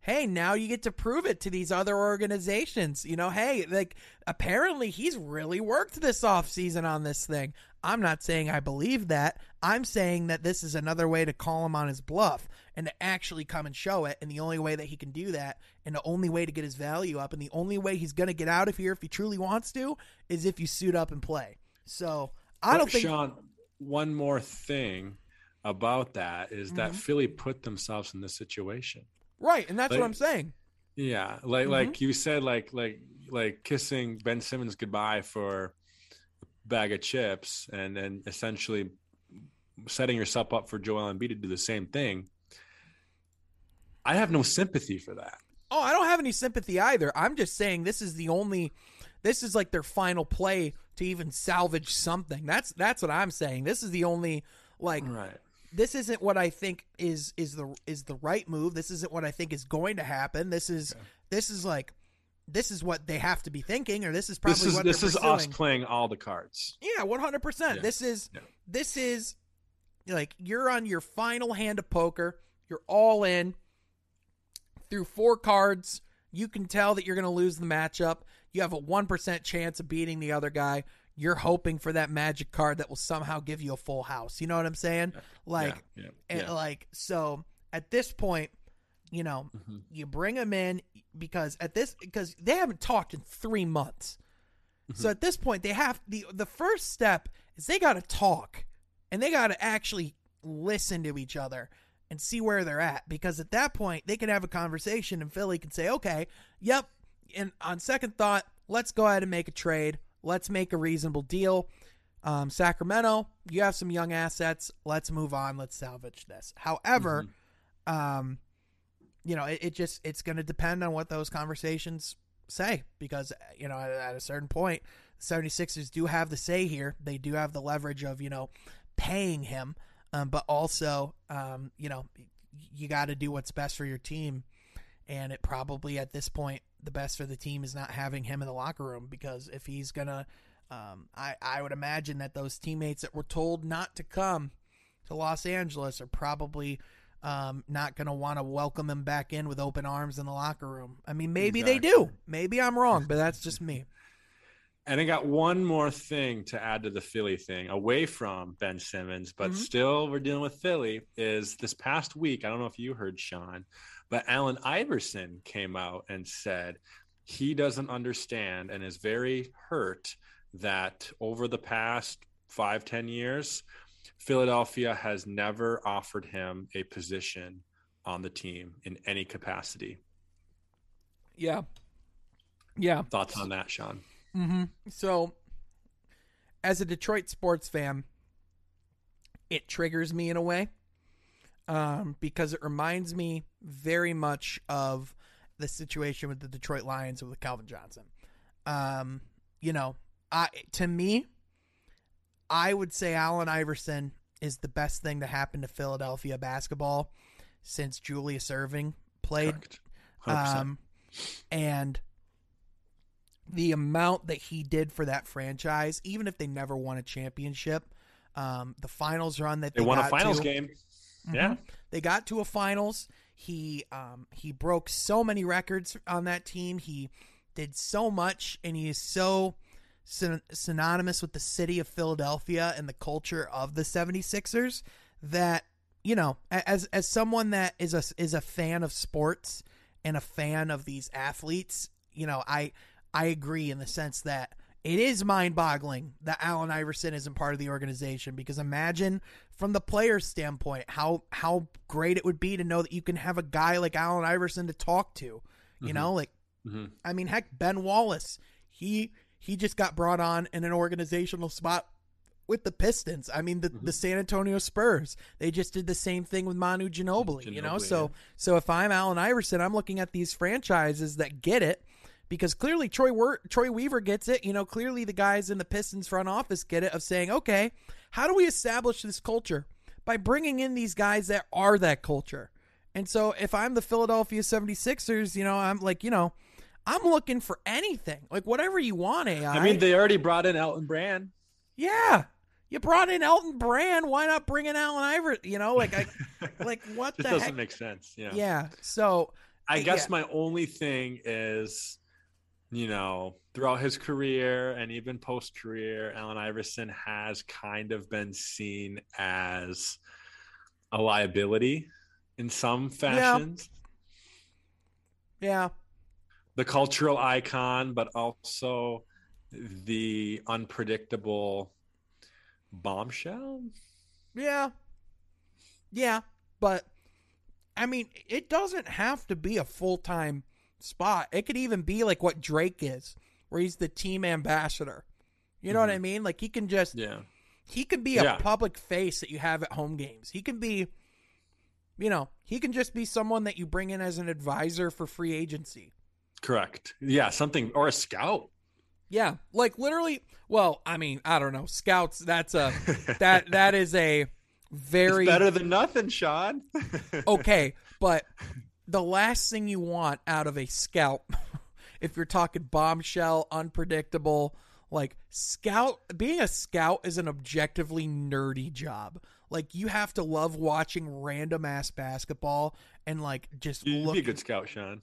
Hey, now you get to prove it to these other organizations. You know, hey, like apparently he's really worked this offseason on this thing. I'm not saying I believe that. I'm saying that this is another way to call him on his bluff and to actually come and show it. And the only way that he can do that, and the only way to get his value up, and the only way he's going to get out of here if he truly wants to, is if you suit up and play. So I don't But, think. Sean, one more thing about that is that Mhm. Philly put themselves in this situation. Right, and that's Like- what I'm saying. Yeah, like Mhm. like you said, like like like kissing Ben Simmons goodbye for a bag of chips, and then essentially setting yourself up for Joel Embiid to do the same thing. I have no sympathy for that. Oh, I don't have any sympathy either. I'm just saying this is the only this is like their final play to even salvage something. That's that's what I'm saying. This is the only like Right. This isn't what I think is is the is the right move. This isn't what I think is going to happen. This is this is like this is what they have to be thinking or this is probably This is what this is us playing all the cards. Yeah, one hundred percent. This is Yeah. this is like you're on your final hand of poker. You're all in through four cards. You can tell that you're going to lose the matchup. You have a one percent chance of beating the other guy. You're hoping for that magic card that will somehow give you a full house. You know what I'm saying? Like, yeah, yeah, and yeah. like so at this point, you know, Mhm. you bring them in because at this because they haven't talked in three months. Mm-hmm. So at this point, they have the the first step is they got to talk and they got to actually listen to each other and see where they're at because at that point they can have a conversation and Philly can say, okay, yep. And on second thought, let's go ahead and make a trade. Let's make a reasonable deal. Um, Sacramento, you have some young assets. Let's move on. Let's salvage this. However, um, you know, it, it just it's going to depend on what those conversations say because you know at, at a certain point, the 76ers do have the say here. They do have the leverage of you know paying him, um, but also um, you know you got to do what's best for your team. And it probably at this point, the best for the team is not having him in the locker room because if he's gonna, um, I I would imagine that those teammates that were told not to come to Los Angeles are probably um, not going to want to welcome him back in with open arms in the locker room. I mean, maybe exactly. they do. Maybe I'm wrong, but that's just me. And I got one more thing to add to the Philly thing, away from Ben Simmons, but mm-hmm. still we're dealing with Philly. Is this past week? I don't know if you heard Sean, but Allen Iverson came out and said he doesn't understand and is very hurt that over the past five ten years, Philadelphia has never offered him a position on the team in any capacity. Yeah. Yeah. Thoughts on that, Sean? Mm-hmm. So, as a Detroit sports fan, it triggers me in a way um, because it reminds me very much of the situation with the Detroit Lions with Calvin Johnson. Um, you know, I to me, I would say Allen Iverson is the best thing to happen to Philadelphia basketball since Julius Erving played. Um, and the amount that he did for that franchise, even if they never won a championship, um, the finals run that they, they won a finals to, game. Mm-hmm, yeah, they got to a finals. He um, he broke so many records on that team. He did so much, and he is so syn- synonymous with the city of Philadelphia and the culture of the 76ers that you know, as as someone that is a is a fan of sports and a fan of these athletes, you know, I I agree in the sense that it is mind boggling that Allen Iverson isn't part of the organization because imagine from the player's standpoint how how great it would be to know that you can have a guy like Allen Iverson to talk to. You mm-hmm. know, like mm-hmm. I mean, heck, Ben Wallace, he he just got brought on in an organizational spot with the Pistons. I mean, the, mm-hmm. the San Antonio Spurs. They just did the same thing with Manu Ginobili. Ginobili you know, so so if I'm Allen Iverson, I'm looking at these franchises that get it because clearly Troy Troy Weaver gets it. You know, clearly the guys in the Pistons front office get it of saying, okay, how do we establish this culture by bringing in these guys that are that culture? And so if I'm the Philadelphia 76ers, you know, I'm like, you know, I'm looking for anything, like whatever you want. AI. I mean, they already brought in Elton Brand. Yeah, you brought in Elton Brand. Why not bring in Allen Iverson? You know, like I, <laughs> like what the doesn't heck? make sense. Yeah. Yeah. So I guess yeah. my only thing is you know, throughout his career and even post career, Allen Iverson has kind of been seen as a liability in some fashions. Yeah. yeah. The cultural icon, but also the unpredictable bombshell. Yeah. Yeah. But I mean, it doesn't have to be a full time spot. It could even be like what Drake is, where he's the team ambassador. You know mm-hmm. what I mean? Like he can just yeah. He can be a yeah. public face that you have at home games. He can be you know, he can just be someone that you bring in as an advisor for free agency. Correct. Yeah, something or a scout. Yeah, like literally. Well, I mean, I don't know. Scouts. That's a that that is a <laughs> very it's better than nothing, Sean. <laughs> okay, but the last thing you want out of a scout, <laughs> if you're talking bombshell, unpredictable, like scout, being a scout is an objectively nerdy job. Like you have to love watching random ass basketball and like just You'd look. Be a good scout, Sean.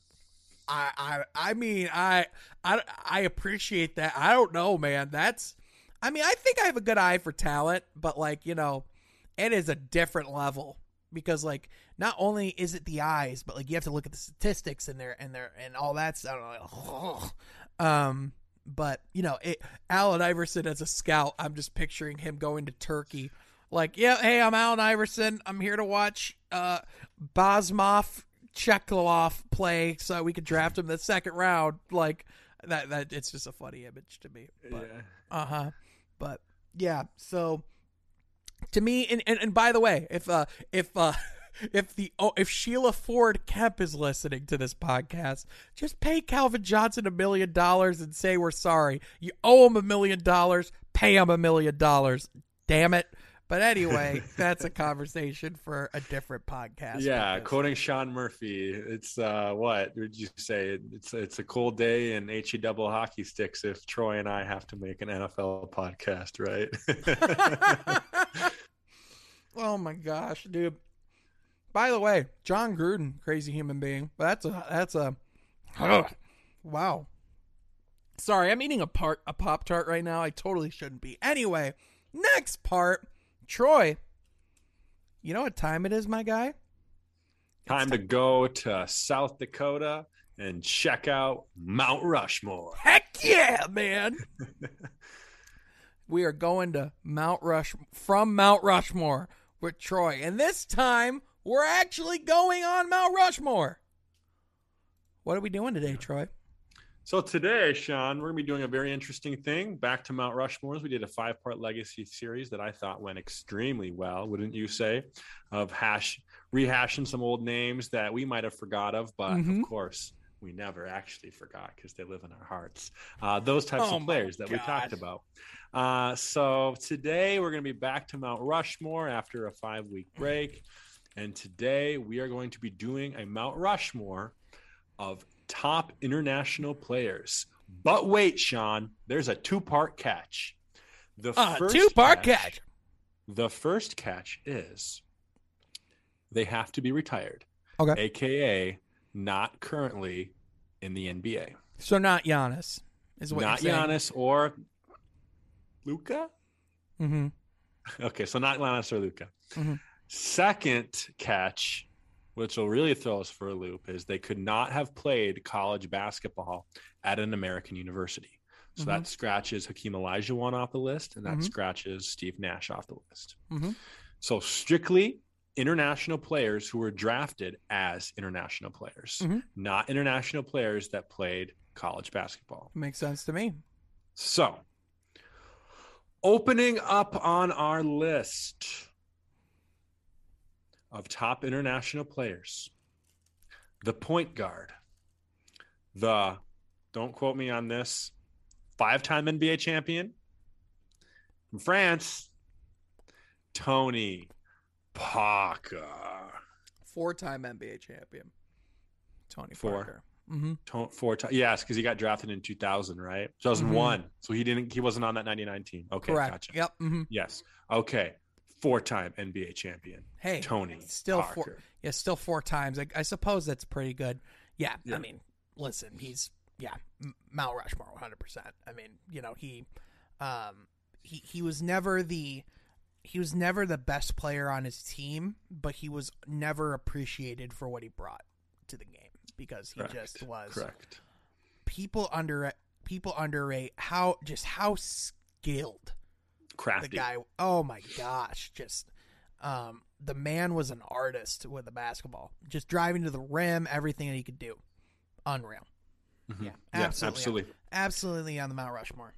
I, I I mean I I I appreciate that. I don't know, man. That's I mean I think I have a good eye for talent, but like you know, it is a different level because like not only is it the eyes, but like you have to look at the statistics and there and there and all that stuff. Like, um, but you know, it, Allen Iverson as a scout, I'm just picturing him going to Turkey. Like, yeah, hey, I'm Allen Iverson. I'm here to watch uh Bosmov Cheklov play so we could draft him the second round. Like that that it's just a funny image to me. But, yeah. Uh-huh. But yeah, so to me and, and, and by the way, if uh if uh <laughs> if the oh, if Sheila Ford Hamp is listening to this podcast, just pay Calvin Johnson a million dollars and say we're sorry. You owe him a million dollars, pay him a million dollars. Damn it. But anyway, <laughs> that's a conversation for a different podcast. Yeah, quoting Sean Murphy, it's uh what would you say? It's it's a cold day in he double hockey sticks if Troy and I have to make an NFL podcast, right? <laughs> <laughs> oh my gosh, dude. By the way, Jon Gruden, crazy human being. That's a that's a wow. Sorry, I'm eating a part a pop tart right now. I totally shouldn't be. Anyway, next part, Troy. You know what time it is, my guy? Time to go to South Dakota and check out Mount Rushmore. Heck yeah, man. we are going to Mount Rush from Mount Rushmore with Troy. And this time we're actually going on Mount Rushmore. What are we doing today, Troy? So today, Sean, we're gonna be doing a very interesting thing. Back to Mount Rushmore's. We did a five-part legacy series that I thought went extremely well, wouldn't you say? Of hash rehashing some old names that we might have forgot of, but Mhm. of course we never actually forgot because they live in our hearts. Uh, those types Oh of players that we talked about. Uh, so today we're gonna be back to Mount Rushmore after a five-week break, and today we are going to be doing a Mount Rushmore of top international players. But wait, Sean, there's a two-part catch. The Uh, first two part catch. The first catch is they have to be retired. Okay. AKA not currently in the NBA. So not Giannis is what not. Giannis or Luka. Mm-hmm. Okay, so not Giannis or Luka. Mhm. Second catch, which will really throw us for a loop, is they could not have played college basketball at an American university. So Mhm. that scratches Hakeem Olajuwon off the list, and that Mhm. scratches Steve Nash off the list. Mhm. So strictly international players who were drafted as international players, Mhm. not international players that played college basketball. Makes sense to me. So, opening up on our list of top international players, the point guard, the, don't quote me on this, five time NBA champion from France, Tony Parker. Four-time NBA champion, Tony Four. Parker. Mm-hmm. To- Four times, yes, because he got drafted in 2000, right? 2001. So he didn't, he wasn't on that 99 team. Okay, Correct. gotcha. Yep. Mm-hmm. Yes. Okay. Four time NBA champion. Hey, Tony still Parker. four. Yeah, still four times. I, I suppose that's pretty good. Yeah, Yeah. I mean, listen, he's yeah, Mount Rushmore, one hundred percent. I mean, you know, he, um, he he was never the, he was never the best player on his team, but he was never appreciated for what he brought to the game because he Correct. just was. Correct. People under people underrate how just how skilled Crafty. the guy oh my gosh just um the man was an artist with the basketball just driving to the rim everything that he could do unreal Mhm. yeah, Yeah, absolutely. absolutely. absolutely on the mount rushmore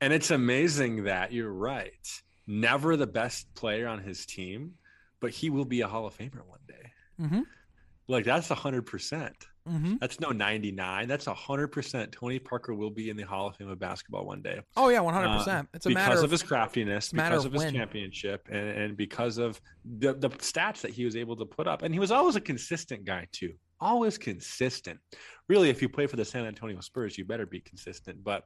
And it's amazing that you're right. Never the best player on his team, but he will be a Hall of Famer one day. mm-hmm Like that's a hundred percent. Mm-hmm That's no 99. That's a hundred percent. Tony Parker will be in the Hall of Fame of basketball one day. oh yeah 100% it's a because matter of, of, his craftiness, because of of his championship, and, and because of the, the stats that he was able to put up. And he was always a consistent guy, too. Always consistent. Really, if you play for the San Antonio Spurs, you better be consistent. But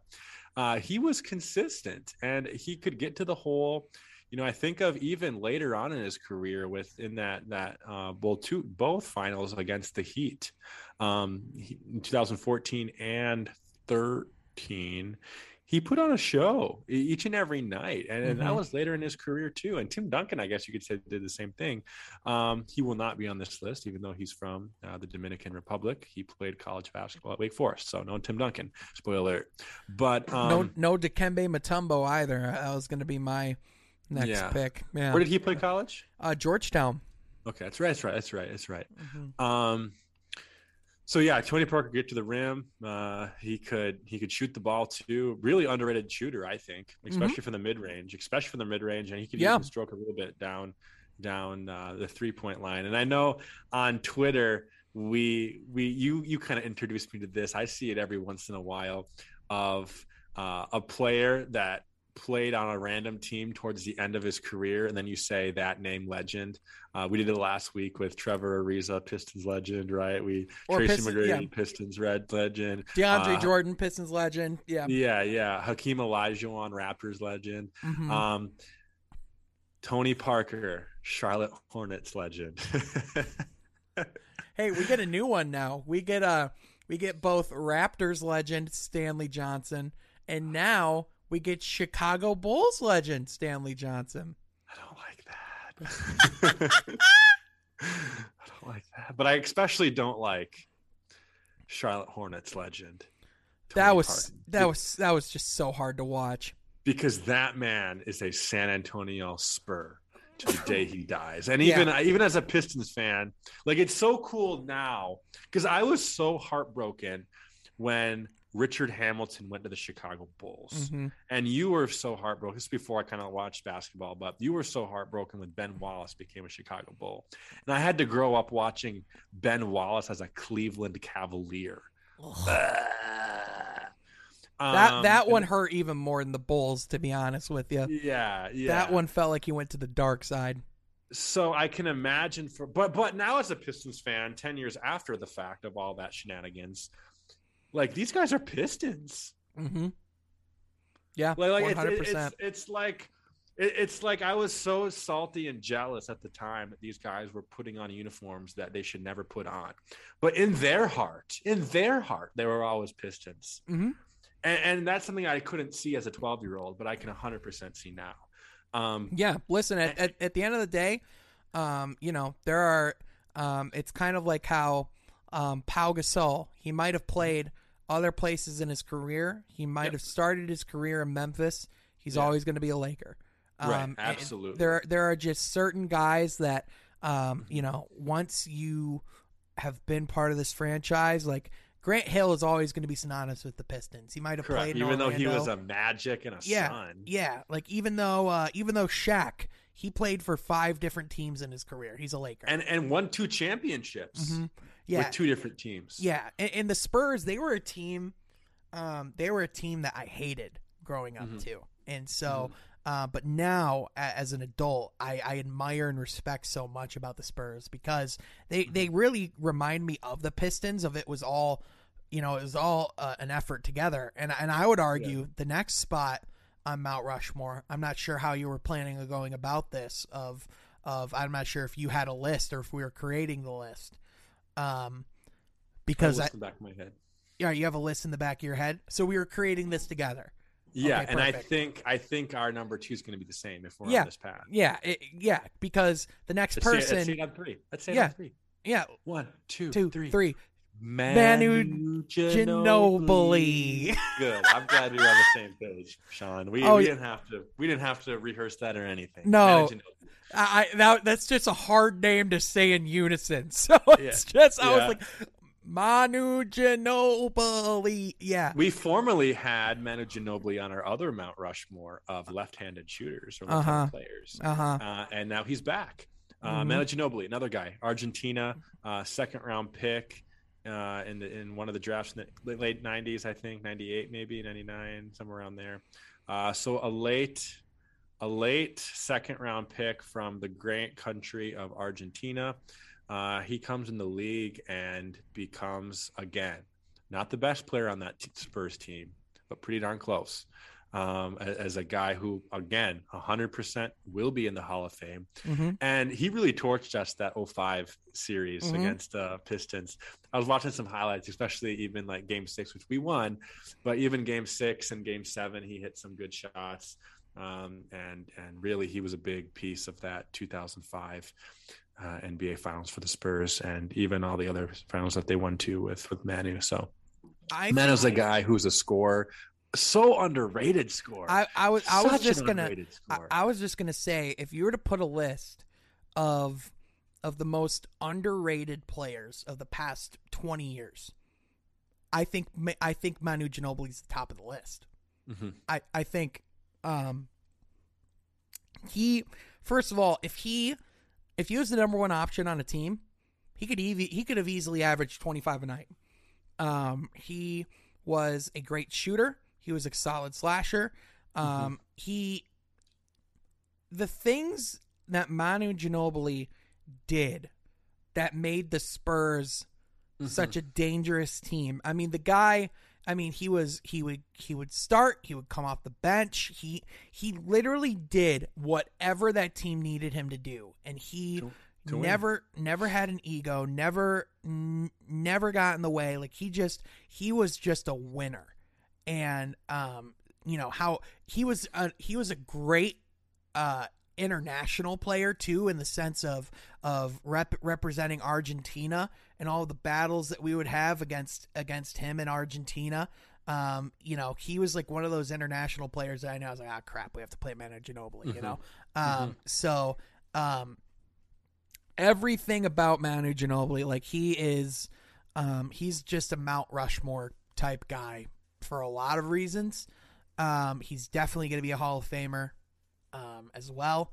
uh, he was consistent and he could get to the hole. You know, I think of even later on in his career within that that uh, both two both finals against the Heat, um, he, in 2014 and 13 he put on a show each and every night and, and that Mhm. was later in his career too and tim duncan i guess you could say did the same thing. Um, he will not be on this list even though he's from uh, the dominican republic. He played college basketball at wake forest so no tim duncan spoiler alert. But um, no no Dikembe Mutombo either. That was going to be my next Yeah. pick yeah where did he play college uh georgetown okay that's right that's right that's right that's right Mhm. Um, so yeah, Tony Parker get to the rim. Uh, he could he could shoot the ball too. Really underrated shooter, I think, especially from the mid range, especially from the mid range, and he could Yeah. even stroke a little bit down down uh, the three point line. And I know on Twitter we we you you kind of introduced me to this. I see it every once in a while of uh, a player that played on a random team towards the end of his career, and then you say that name legend. Uh, we did it last week with Trevor Ariza, Pistons legend, right? We Or Tracy McGrady, yeah. Pistons red legend. deandre Uh, jordan pistons legend yeah Yeah, yeah. Hakeem Olajuwon, Raptors legend. Mhm. Um, Tony Parker, Charlotte Hornets legend. <laughs> hey, we get a new one now. We get a we get both Raptors legend Stanley Johnson, and now we get Chicago Bulls legend Stanley Johnson. I don't like that. <laughs> I don't like that. But I especially don't like Charlotte Hornets legend. That was Parker. that was that was just so hard to watch. because that man is a San Antonio Spur to the day he <laughs> dies. And Yeah. even even as a Pistons fan, like it's so cool now because I was so heartbroken when Richard Hamilton went to the Chicago Bulls. Mhm. And you were so heartbroken. This is before I kind of watched basketball, but you were so heartbroken when Ben Wallace became a Chicago Bull. And I had to grow up watching Ben Wallace as a Cleveland Cavalier. <sighs> That Um, that and- one hurt even more than the Bulls, to be honest with you. Yeah, yeah. That one felt like he went to the dark side. so I can imagine for but but now as a Pistons fan, ten years after the fact of all that shenanigans, like these guys are Pistons. Mm-hmm. Yeah, Like, like one it's, hundred it's, it's like it, it's like I was so salty and jealous at the time that these guys were putting on uniforms that they should never put on, but in their heart, in their heart, they were always Pistons, Mhm. and, and that's something I couldn't see as a twelve year old, but I can hundred percent see now. Um, Yeah, listen. At, at at the end of the day, um, you know there are. Um, it's kind of like how um, Pau Gasol. He might have played other places in his career. He might Yep. have started his career in Memphis. He's Yeah. always going to be a Laker. Right, absolutely. There there are just certain guys that um, you know once you have been part of this franchise, like Grant Hill is always going to be synonymous with the Pistons. He might have correct. played Even though he was a Magic and a Yeah, Sun. Yeah, like even though uh, even though Shaq he played for five different teams in his career, he's a Laker. and and won two championships Mhm. Yeah, with two different teams. yeah, and, and the Spurs they were a team, um, they were a team that I hated growing up Mhm. too, and so. Uh, but now, as an adult, I, I admire and respect so much about the Spurs because they, they really remind me of the Pistons. Of it was all, you know, it was all uh, an effort together. And and I would argue the next spot on Mount Rushmore. I'm not sure how you were planning on going about this. Of of I'm not sure if you had a list or if we were creating the list. Um, because I, in the back of my head. yeah, you have a list in the back of your head. So we were creating this together. Yeah, Okay, and I think I think our number two is going to be the same if we're Yeah. on this path. Yeah, it, yeah, because the next Let's say, person, let's say it on three. Let's say Yeah. on three. yeah, One, two, two, three. three. Manu, Manu Ginobili. Ginobili. Good. I'm glad we were on the same page, Sean. We, Oh, we yeah. didn't have to. We didn't have to rehearse that or anything. No. I, I that, that's just a hard name to say in unison. <laughs> So it's just I was like Manu Ginobili. Yeah. We formerly had Manu Ginobili on our other Mount Rushmore of left-handed shooters or left-handed Uh-huh. players, Uh huh. uh, and now he's back. Uh, Mhm. Manu Ginobili, another guy, Argentina, uh, second-round pick uh, in the, in one of the drafts in the late '90s, I think '98, maybe '99, somewhere around there. Uh, so a late, a late second-round pick from the great country of Argentina. Uh, he comes in the league and becomes again not the best player on that t- Spurs team, but pretty darn close. Um, as a guy who, again, 100% will be in the Hall of Fame. hmm And he really torched us that 05 series Mhm. against uh, Pistons. I was watching some highlights, especially even like game six, which we won, but even game six and game seven, he hit some good shots. Um, and and really, he was a big piece of that 2005 uh, NBA Finals for the Spurs, and even all the other finals that they won too with with Manu. So I Manu's a guy who's a scorer, so underrated score. I, I was I was just gonna I. I was just gonna say if you were to put a list of of the most underrated players of the past twenty years, I think I think Manu Ginobili's the top of the list. Mhm. I I think um he first of all if he if he was the number one option on a team, he could ev- he could have easily averaged twenty five a night. Um, he was a great shooter. He was a solid slasher. Um, he the things that Manu Ginobili did that made the Spurs such a dangerous team. I mean, the guy. I mean, he was he would he would start. He would come off the bench. He he literally did whatever that team needed him to do, and he to win. never never had an ego never n- never got in the way like he just he was just a winner and um you know how he was a, he was a great uh international player too in the sense of of rep- representing Argentina and all the battles that we would have against against him in Argentina um, you know, he was like one of those international players that I know. I was like, ah, crap, we have to play Manu Ginobili, you Mhm. know. Um, so um, everything about Manu Ginobili, like he is, um, he's just a Mount Rushmore type guy for a lot of reasons. Um, he's definitely going to be a Hall of Famer um, as well.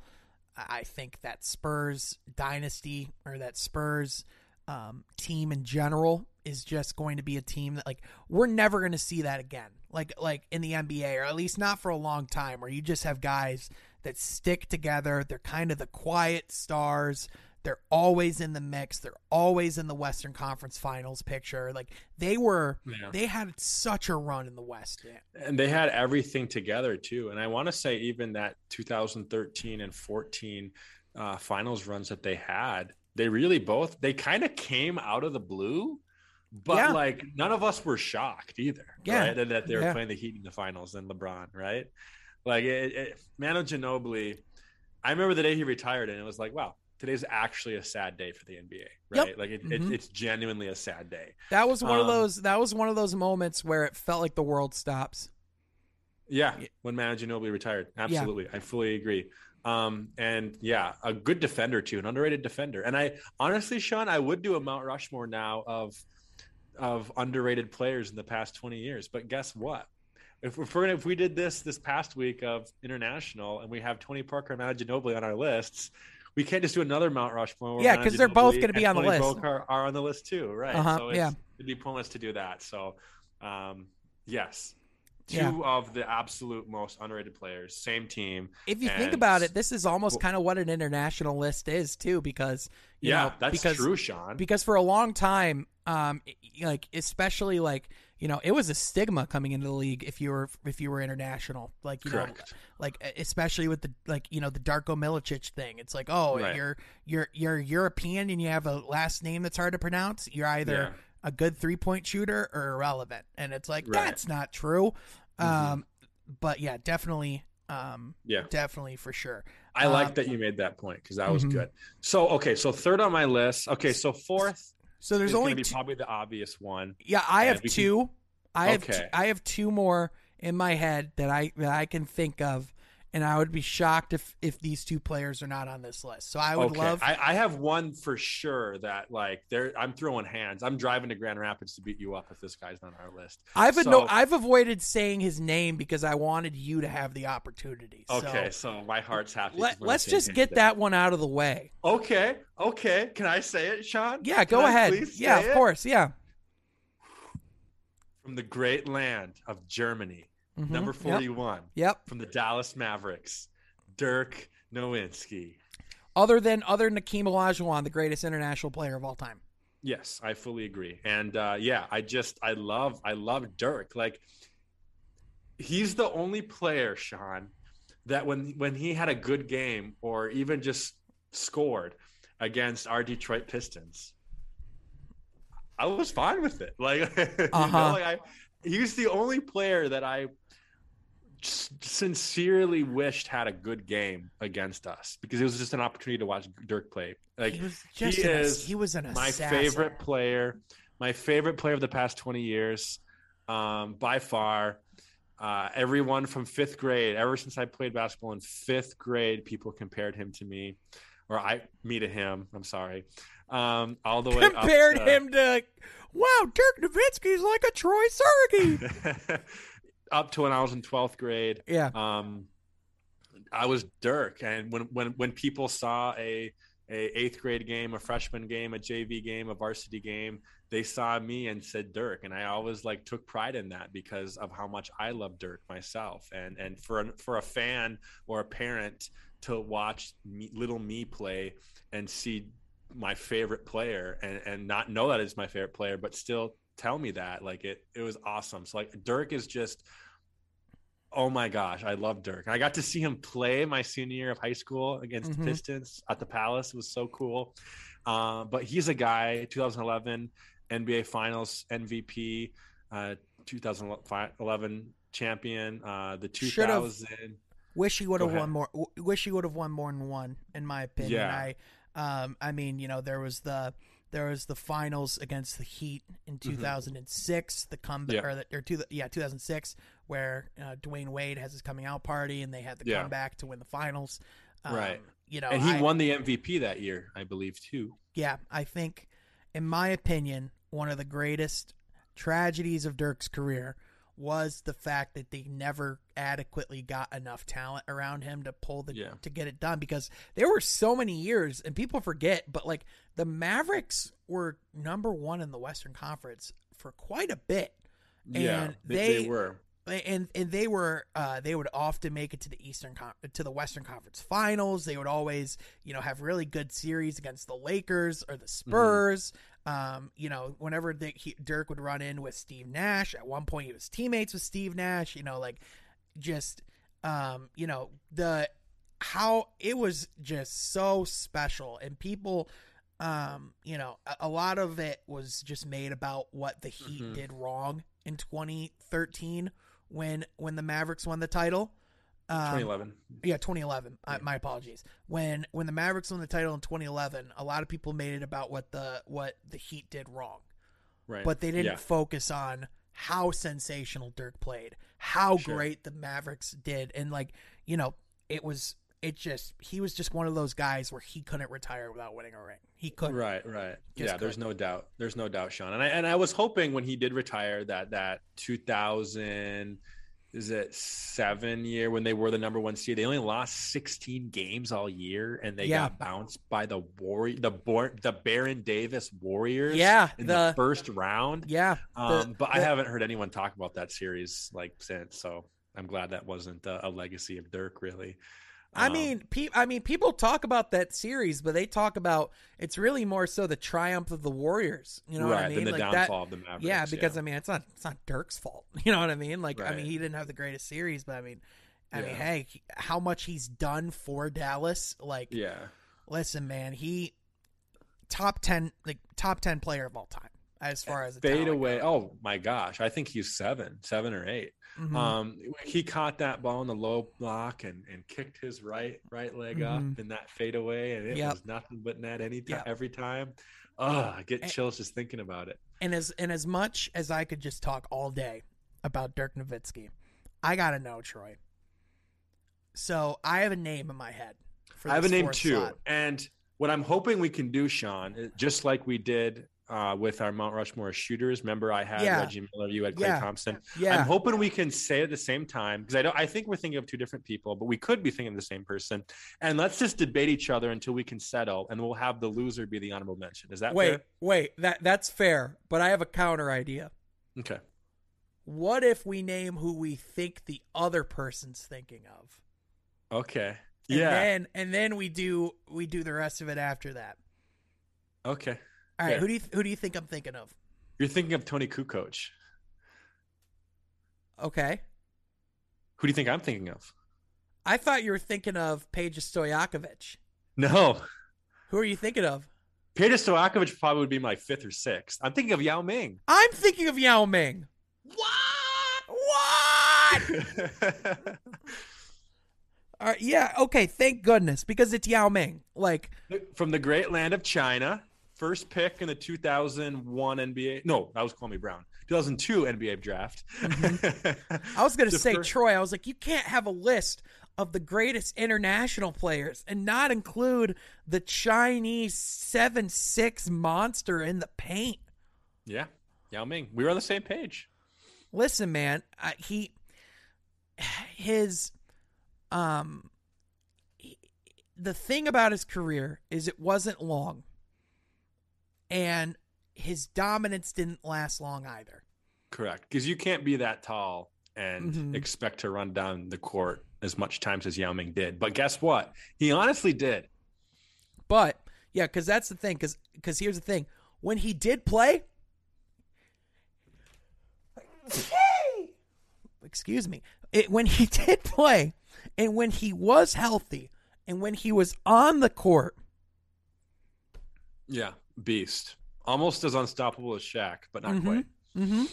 I think that Spurs dynasty or that Spurs um, team in general is just going to be a team that like we're never going to see that again. Like like in the NBA or at least not for a long time where you just have guys that stick together. They're kind of the quiet stars. They're always in the mix. They're always in the Western Conference Finals picture. Like they were Yeah. they had such a run in the West. Yeah. and they had everything together too. And I want to say even that 2013 and 14 uh, finals runs that they had, they really both they kind of came out of the blue, but Yeah. like none of us were shocked either. Yeah. right? that, that they were Yeah. playing the Heat in the finals and LeBron, right? Like it, it, Manu Ginobili, I remember the day he retired, and it was like, wow. Today's actually a sad day for the NBA, right? Yep. Like it, Mhm. it, it's genuinely a sad day. That was one of Um, those that was one of those moments where it felt like the world stops. Yeah, Yeah. when Manu Ginobili retired, absolutely, I fully agree. Um, and yeah, a good defender too, an underrated defender. And I honestly, Sean, I would do a Mount Rushmore now of of underrated players in the past twenty years. But guess what? If, gonna, if we did this this past week of international, and we have Tony Parker and Manu Ginobili on our lists, we can't just do another Mount Rushmore. Yeah, because they're both Ginobili gonna be on the list. Parker are on the list too, right? Uh-huh, So it's, yeah. it'd be pointless to do that. So, um, yes, two Yeah. of the absolute most underrated players, same team. If you think about it, this is almost Well- kind of what an international list is too, because you yeah, know, that's because, true, Sean. Because for a long time, um, like especially like you know, it was a stigma coming into the league if you were if you were international, like you know, like especially with the like you know the Darko Milicic thing. It's like oh Right. you're you're you're European and you have a last name that's hard to pronounce. You're either Yeah. a good three point shooter or irrelevant, and it's like Right. that's not true. Mhm. Um, but yeah, definitely, um, Yeah, definitely for sure. I like um, that you made that point because that was Mhm. good. So, okay, so third on my list. Okay, so fourth So there's only two, probably the obvious one. yeah, I have we can- two. I have Okay. two, I have two more in my head that I that I can think of, and I would be shocked if if these two players are not on this list. So I would okay, love. I, I have one for sure that like there. I'm throwing hands. I'm driving to Grand Rapids to beat you up if this guy's not on our list. I've so- no, I've avoided saying his name because I wanted you to have the opportunity. Okay, so my heart's happy. let, 'cause we're on the let's just get that one out of the way. Okay, okay. Can I say it, Sean? Yeah, Can go I ahead. Yeah, of it? course. Yeah. From the great land of Germany, Mhm. number 41, Yep. from the Dallas Mavericks, Dirk Nowitzki. Other than other than Akeem Olajuwon, the greatest international player of all time. Yes, I fully agree. And uh, yeah, I just I love I love Dirk. Like he's the only player, Sean, that when when he had a good game or even just scored against our Detroit Pistons, I was fine with it. Like, <laughs> you Uh-huh. know, like I, he's the only player that I sincerely wished had a good game against us because it was just an opportunity to watch Dirk play. Like he was just he an, is he was an my assassin. favorite player, my favorite player of the past 20 years, um, by far. Uh, everyone from fifth grade, ever since I played basketball in fifth grade, people compared him to me, or I me to him. I'm sorry. Um, all the way up compared to- him to wow, Dirk Nowitzki's like a Troy Sergey. <laughs> up to when I was in 12th grade. yeah. um, I was Dirk, and when when when people saw a a eighth grade game, a freshman game, a JV game, a varsity game, they saw me and said Dirk, and I always like took pride in that because of how much I love Dirk myself, and and for a, for a fan or a parent to watch me, little me play and see my favorite player and and not know that it's my favorite player, but still tell me that like it it was awesome. So like Dirk is just Oh my gosh, I love Dirk. I got to see him play my senior year of high school against Mhm. the Pistons at the Palace. It was so cool. Uh, but he's a guy, 2011 NBA Finals MVP, uh, 2011 champion, uh, the Should've 2000. Wish he would have won more. Wish he would have won more than one, in my opinion. Yeah. I, um, I mean, you know, there was the there was the finals against the Heat in 2006, the comeback Mm-hmm. Yeah. or, the, or two, yeah, 2006, where uh, Dwyane Wade has his coming out party and they had the Yeah. comeback to win the finals. Um, Right. You know, and he I- won the MVP that year, I believe, too. yeah, I think, in my opinion, one of the greatest tragedies of Dirk's career was the fact that they never adequately got enough talent around him to pull the Yeah. to get it done because there were so many years and people forget, but like the Mavericks were number one in the Western Conference for quite a bit. Yeah, And they, they they- were. And and they were uh, they would often make it to the Eastern Con- to the Western Conference Finals. They would always you know have really good series against the Lakers or the Spurs. Um, you know, whenever they, he, Dirk would run in with Steve Nash, at one point he was teammates with Steve Nash. You know, like just um, you know the how it was just so special and people um you know a, a lot of it was just made about what the heat Mhm. did wrong in 2013 when when the mavericks won the title um, 2011. yeah 2011 uh, my apologies when when the mavericks won the title in 2011 a lot of people made it about what the what the heat did wrong Right. but they didn't Yeah. focus on how sensational Dirk played, how Sure. great the Mavericks did, and like you know, it was it just he was just one of those guys where he couldn't retire without winning a ring. He couldn't. Right, right. Just yeah, there's couldn't. no doubt. There's no doubt, Sean. And I and I was hoping when he did retire that that 2000 is it seven year when they were the number one seed. They only lost 16 games all year, and they Yeah. got bounced by the Warrior, the Bor- the Baron Davis Warriors. Yeah, in the- the, first round. Yeah, Um, but I haven't heard anyone talk about that series like since. So I'm glad that wasn't a, a legacy of Dirk, really. I Um, mean, pe- I mean, people talk about that series, but they talk about it's really more so the triumph of the Warriors. You know right, what I mean? then the like that, of the Mavericks. yeah, because I mean, it's not it's not Dirk's fault. <laughs> You know what I mean? Like, I mean, he didn't have the greatest series, but I mean, I mean, hey, how much he's done for Dallas, like, yeah, listen, man, he top ten, like top ten player of all time as far as fade away. goes. Oh my gosh, I think he's seven, seven or 8 Mhm. Um, he caught that ball in the low block and and kicked his right right leg Mhm. up in that fade away, and it Yep. was nothing but net any time Yep. every time. Oh, I get And- chills just thinking about it. and as and as much as I could just talk all day about Dirk Nowitzki, I gotta know Troy. So I have a name in my head. For I have a name too, slot. and what I'm hoping we can do, Sean, just like we did uh, with our Mount Rushmore shooters. Remember, I had Yeah. Reggie Miller, you had Klay Yeah. Thompson. Yeah, I'm hoping we can say at the same time because I don't. I think we're thinking of two different people, but we could be thinking of the same person. And let's just debate each other until we can settle, and we'll have the loser be the honorable mention. Is that wait, fair? wait. That that's fair, but I have a counter idea. Okay. What if we name who we think the other person's thinking of? Okay. And yeah. Then, and then we do we do the rest of it after that. okay. All right. Fair. Who do you who do you think I'm thinking of? You're thinking of Toni Kukoc. Okay. Who do you think I'm thinking of? I thought you were thinking of Peja Stojakovic. No. Who are you thinking of? Peter Stojakovic probably would be my fifth or sixth. I'm thinking of Yao Ming. I'm thinking of Yao Ming. What? What? <laughs> All right, yeah, okay, thank goodness because it's Yao Ming. Like, From the great land of China, first pick in the 2001 NBA. No, that was Kwame Brown. 2002 NBA draft. <laughs> I was going to say first- Troy, I was like you can't have a list of the greatest international players and not include the Chinese 7-6 monster in the paint. yeah, Yao Ming. We were on the same page. Listen, man, I, he his um he- the thing about his career is it wasn't long. And his dominance didn't last long either. Correct. Because you can't be that tall and Mhm. expect to run down the court as much times as Yao Ming did. But guess what? He honestly did. But yeah, because that's the thing. Because because here's the thing: when he did play, <laughs> excuse me, it when he <laughs> did play, and when he was healthy, and when he was on the court, Yeah, beast. Almost as unstoppable as Shaq, but not Mhm. quite. mm-hmm.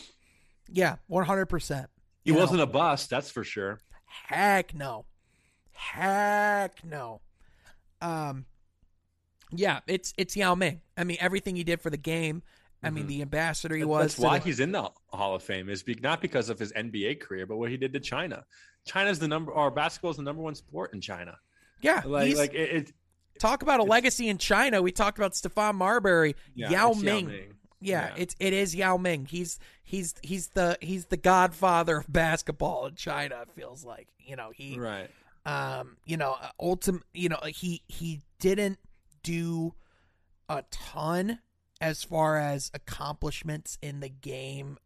yeah, one hundred percent. He wasn't a bust, that's for sure. Heck no. Heck no. Um yeah, it's it's Yao Ming. I mean, everything he did for the game. I mean, Mhm. the ambassador he was. That's why the- he's in the Hall of Fame is be, not because of his NBA career, but what he did to China. China's the number, or basketball is the number one sport in China. yeah, Like, he's- like it, it talk about a legacy in China. We talked about Stephon Marbury. yeah, Yao Ming. Ming. Yeah, Yeah. it's it is Yao Ming. He's he's he's the he's the godfather of basketball in China. It feels like you know he Right. um you know ultimate you know he he didn't do a ton as far as accomplishments in the game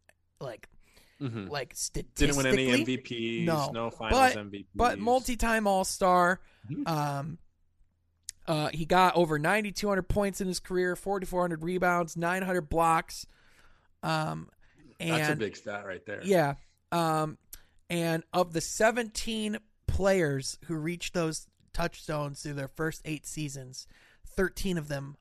like Mhm. like Didn't win any MVPs. No. No, finals But- MVPs. but multi-time all-star Mhm. um uh he got over 9200 points in his career 4400 rebounds 900 blocks um and That's a big stat right there. Yeah. Um, and of the 17 players who reached those touchstones through their first eight seasons, 13 of them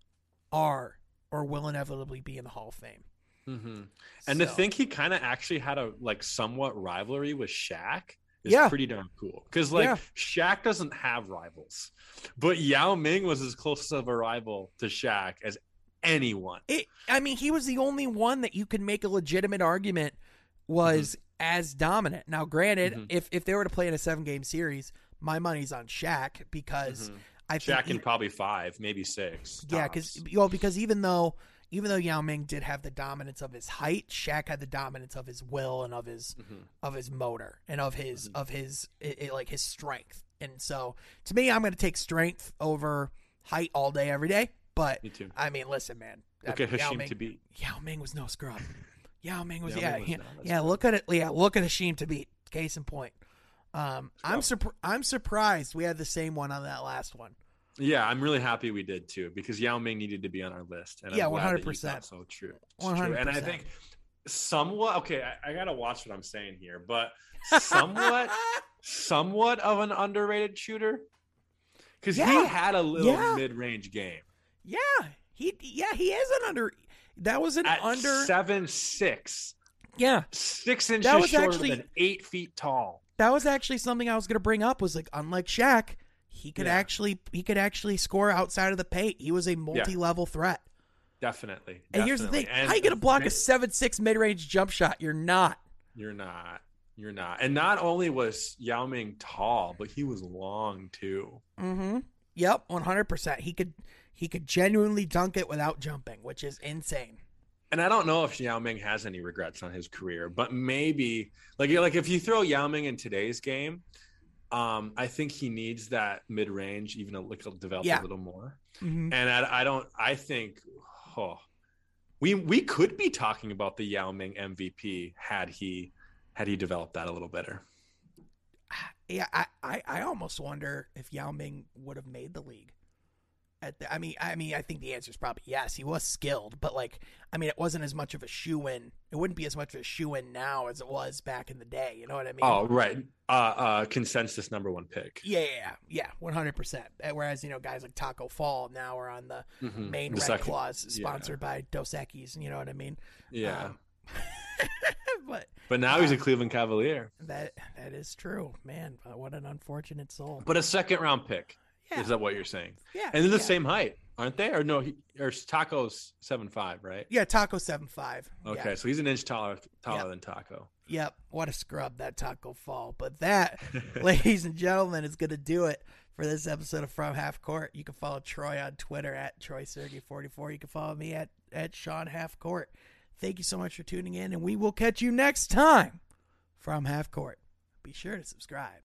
are or will inevitably be in the Hall of Fame. hmm And to So- think he kind of actually had a like somewhat rivalry with Shaq is Yeah. pretty darn cool. Because like Yeah. Shaq doesn't have rivals, but Yao Ming was as close of a rival to Shaq as anyone. It, I mean, he was the only one that you could make a legitimate argument was as dominant. Now, granted, Mhm. if if they were to play in a seven game series, my money's on Shaq because Mhm. I think Shaq in probably five, maybe six. Yeah, because tops. well, because even though even though Yao Ming did have the dominance of his height, Shaq had the dominance of his will and of his Mhm. of his motor and of his Mhm. of his i i- like his strength. And so, to me, I'm going to take strength over height all day, every day. But me too. I mean, listen, man. Look I at mean, Yao Hasheem Ming, to beat. Yao Ming was no scrub. <laughs> Yao Ming was Yao yeah Ming was yeah, yeah. Look at it. Yeah, look at Hasheem Thabeet. Case in point. Um, I'm surpr- I'm surprised we had the same one on that last one. Yeah, I'm really happy we did too because Yao Ming needed to be on our list. And Yeah, glad that you 100%. thought So true. It's true. And I think somewhat okay. I, I gotta watch what I'm saying here, but somewhat, <laughs> somewhat of an underrated shooter because Yeah. he had a little Yeah. mid-range game Yeah, he yeah he is an under. That was an at under. seven six, Yeah, six inches That was shorter actually- than eight feet tall. that was actually something I was going to bring up. Was like unlike Shaq, he could Yeah. actually he could actually score outside of the paint. He was a multi-level threat. Definitely. And here's the thing: definitely. And how you going to block a seven six mid range jump shot? You're not. You're not. You're not. And not only was Yao Ming tall, but he was long too. Mm-hmm. Yep, one hundred percent. He could he could genuinely dunk it without jumping, which is insane. And I don't know if Yao Ming has any regrets on his career, but maybe like like if you throw Yao Ming in today's game, um, I think he needs that mid range even a little develop Yeah. a little more. Mm-hmm. And I, I don't. I think oh, we we could be talking about the Yao Ming MVP had he had he developed that a little better. <sighs> Yeah, I, I, I almost wonder if Yao Ming would have made the league. At the, I mean, I mean, I think the answer is probably yes. He was skilled, but like, I mean, it wasn't as much of a shoo in. It wouldn't be as much of a shoo in now as it was back in the day. You know what I mean? Oh right, uh, uh, consensus number one pick. yeah, yeah, yeah, yeah, one hundred percent. Whereas you know, guys like Tacko Fall now are on the Mhm. main The Red second- Claws, yeah. sponsored by Dos Equis. You know what I mean? Yeah, Um, <laughs> but but now he's uh, a Cleveland Cavalier. that that is true, man. uh, What an unfortunate soul. But a second round pick. Yeah, Is that what you're saying? yeah, And they're the yeah. same height, aren't they? Or no? He, or Tacko's seven five, right? Yeah, Tacko seven five. Okay, so he's an inch taller taller Yeah. than Tacko. Yep, what a scrub that Tacko Fall. But that, <laughs> ladies and gentlemen, is going to do it for this episode of From Half Court. You can follow Troy on Twitter at Troy Sergey44. You can follow me at, at Sean Half Court. Thank you so much for tuning in, and we will catch you next time from Half Court. Be sure to subscribe.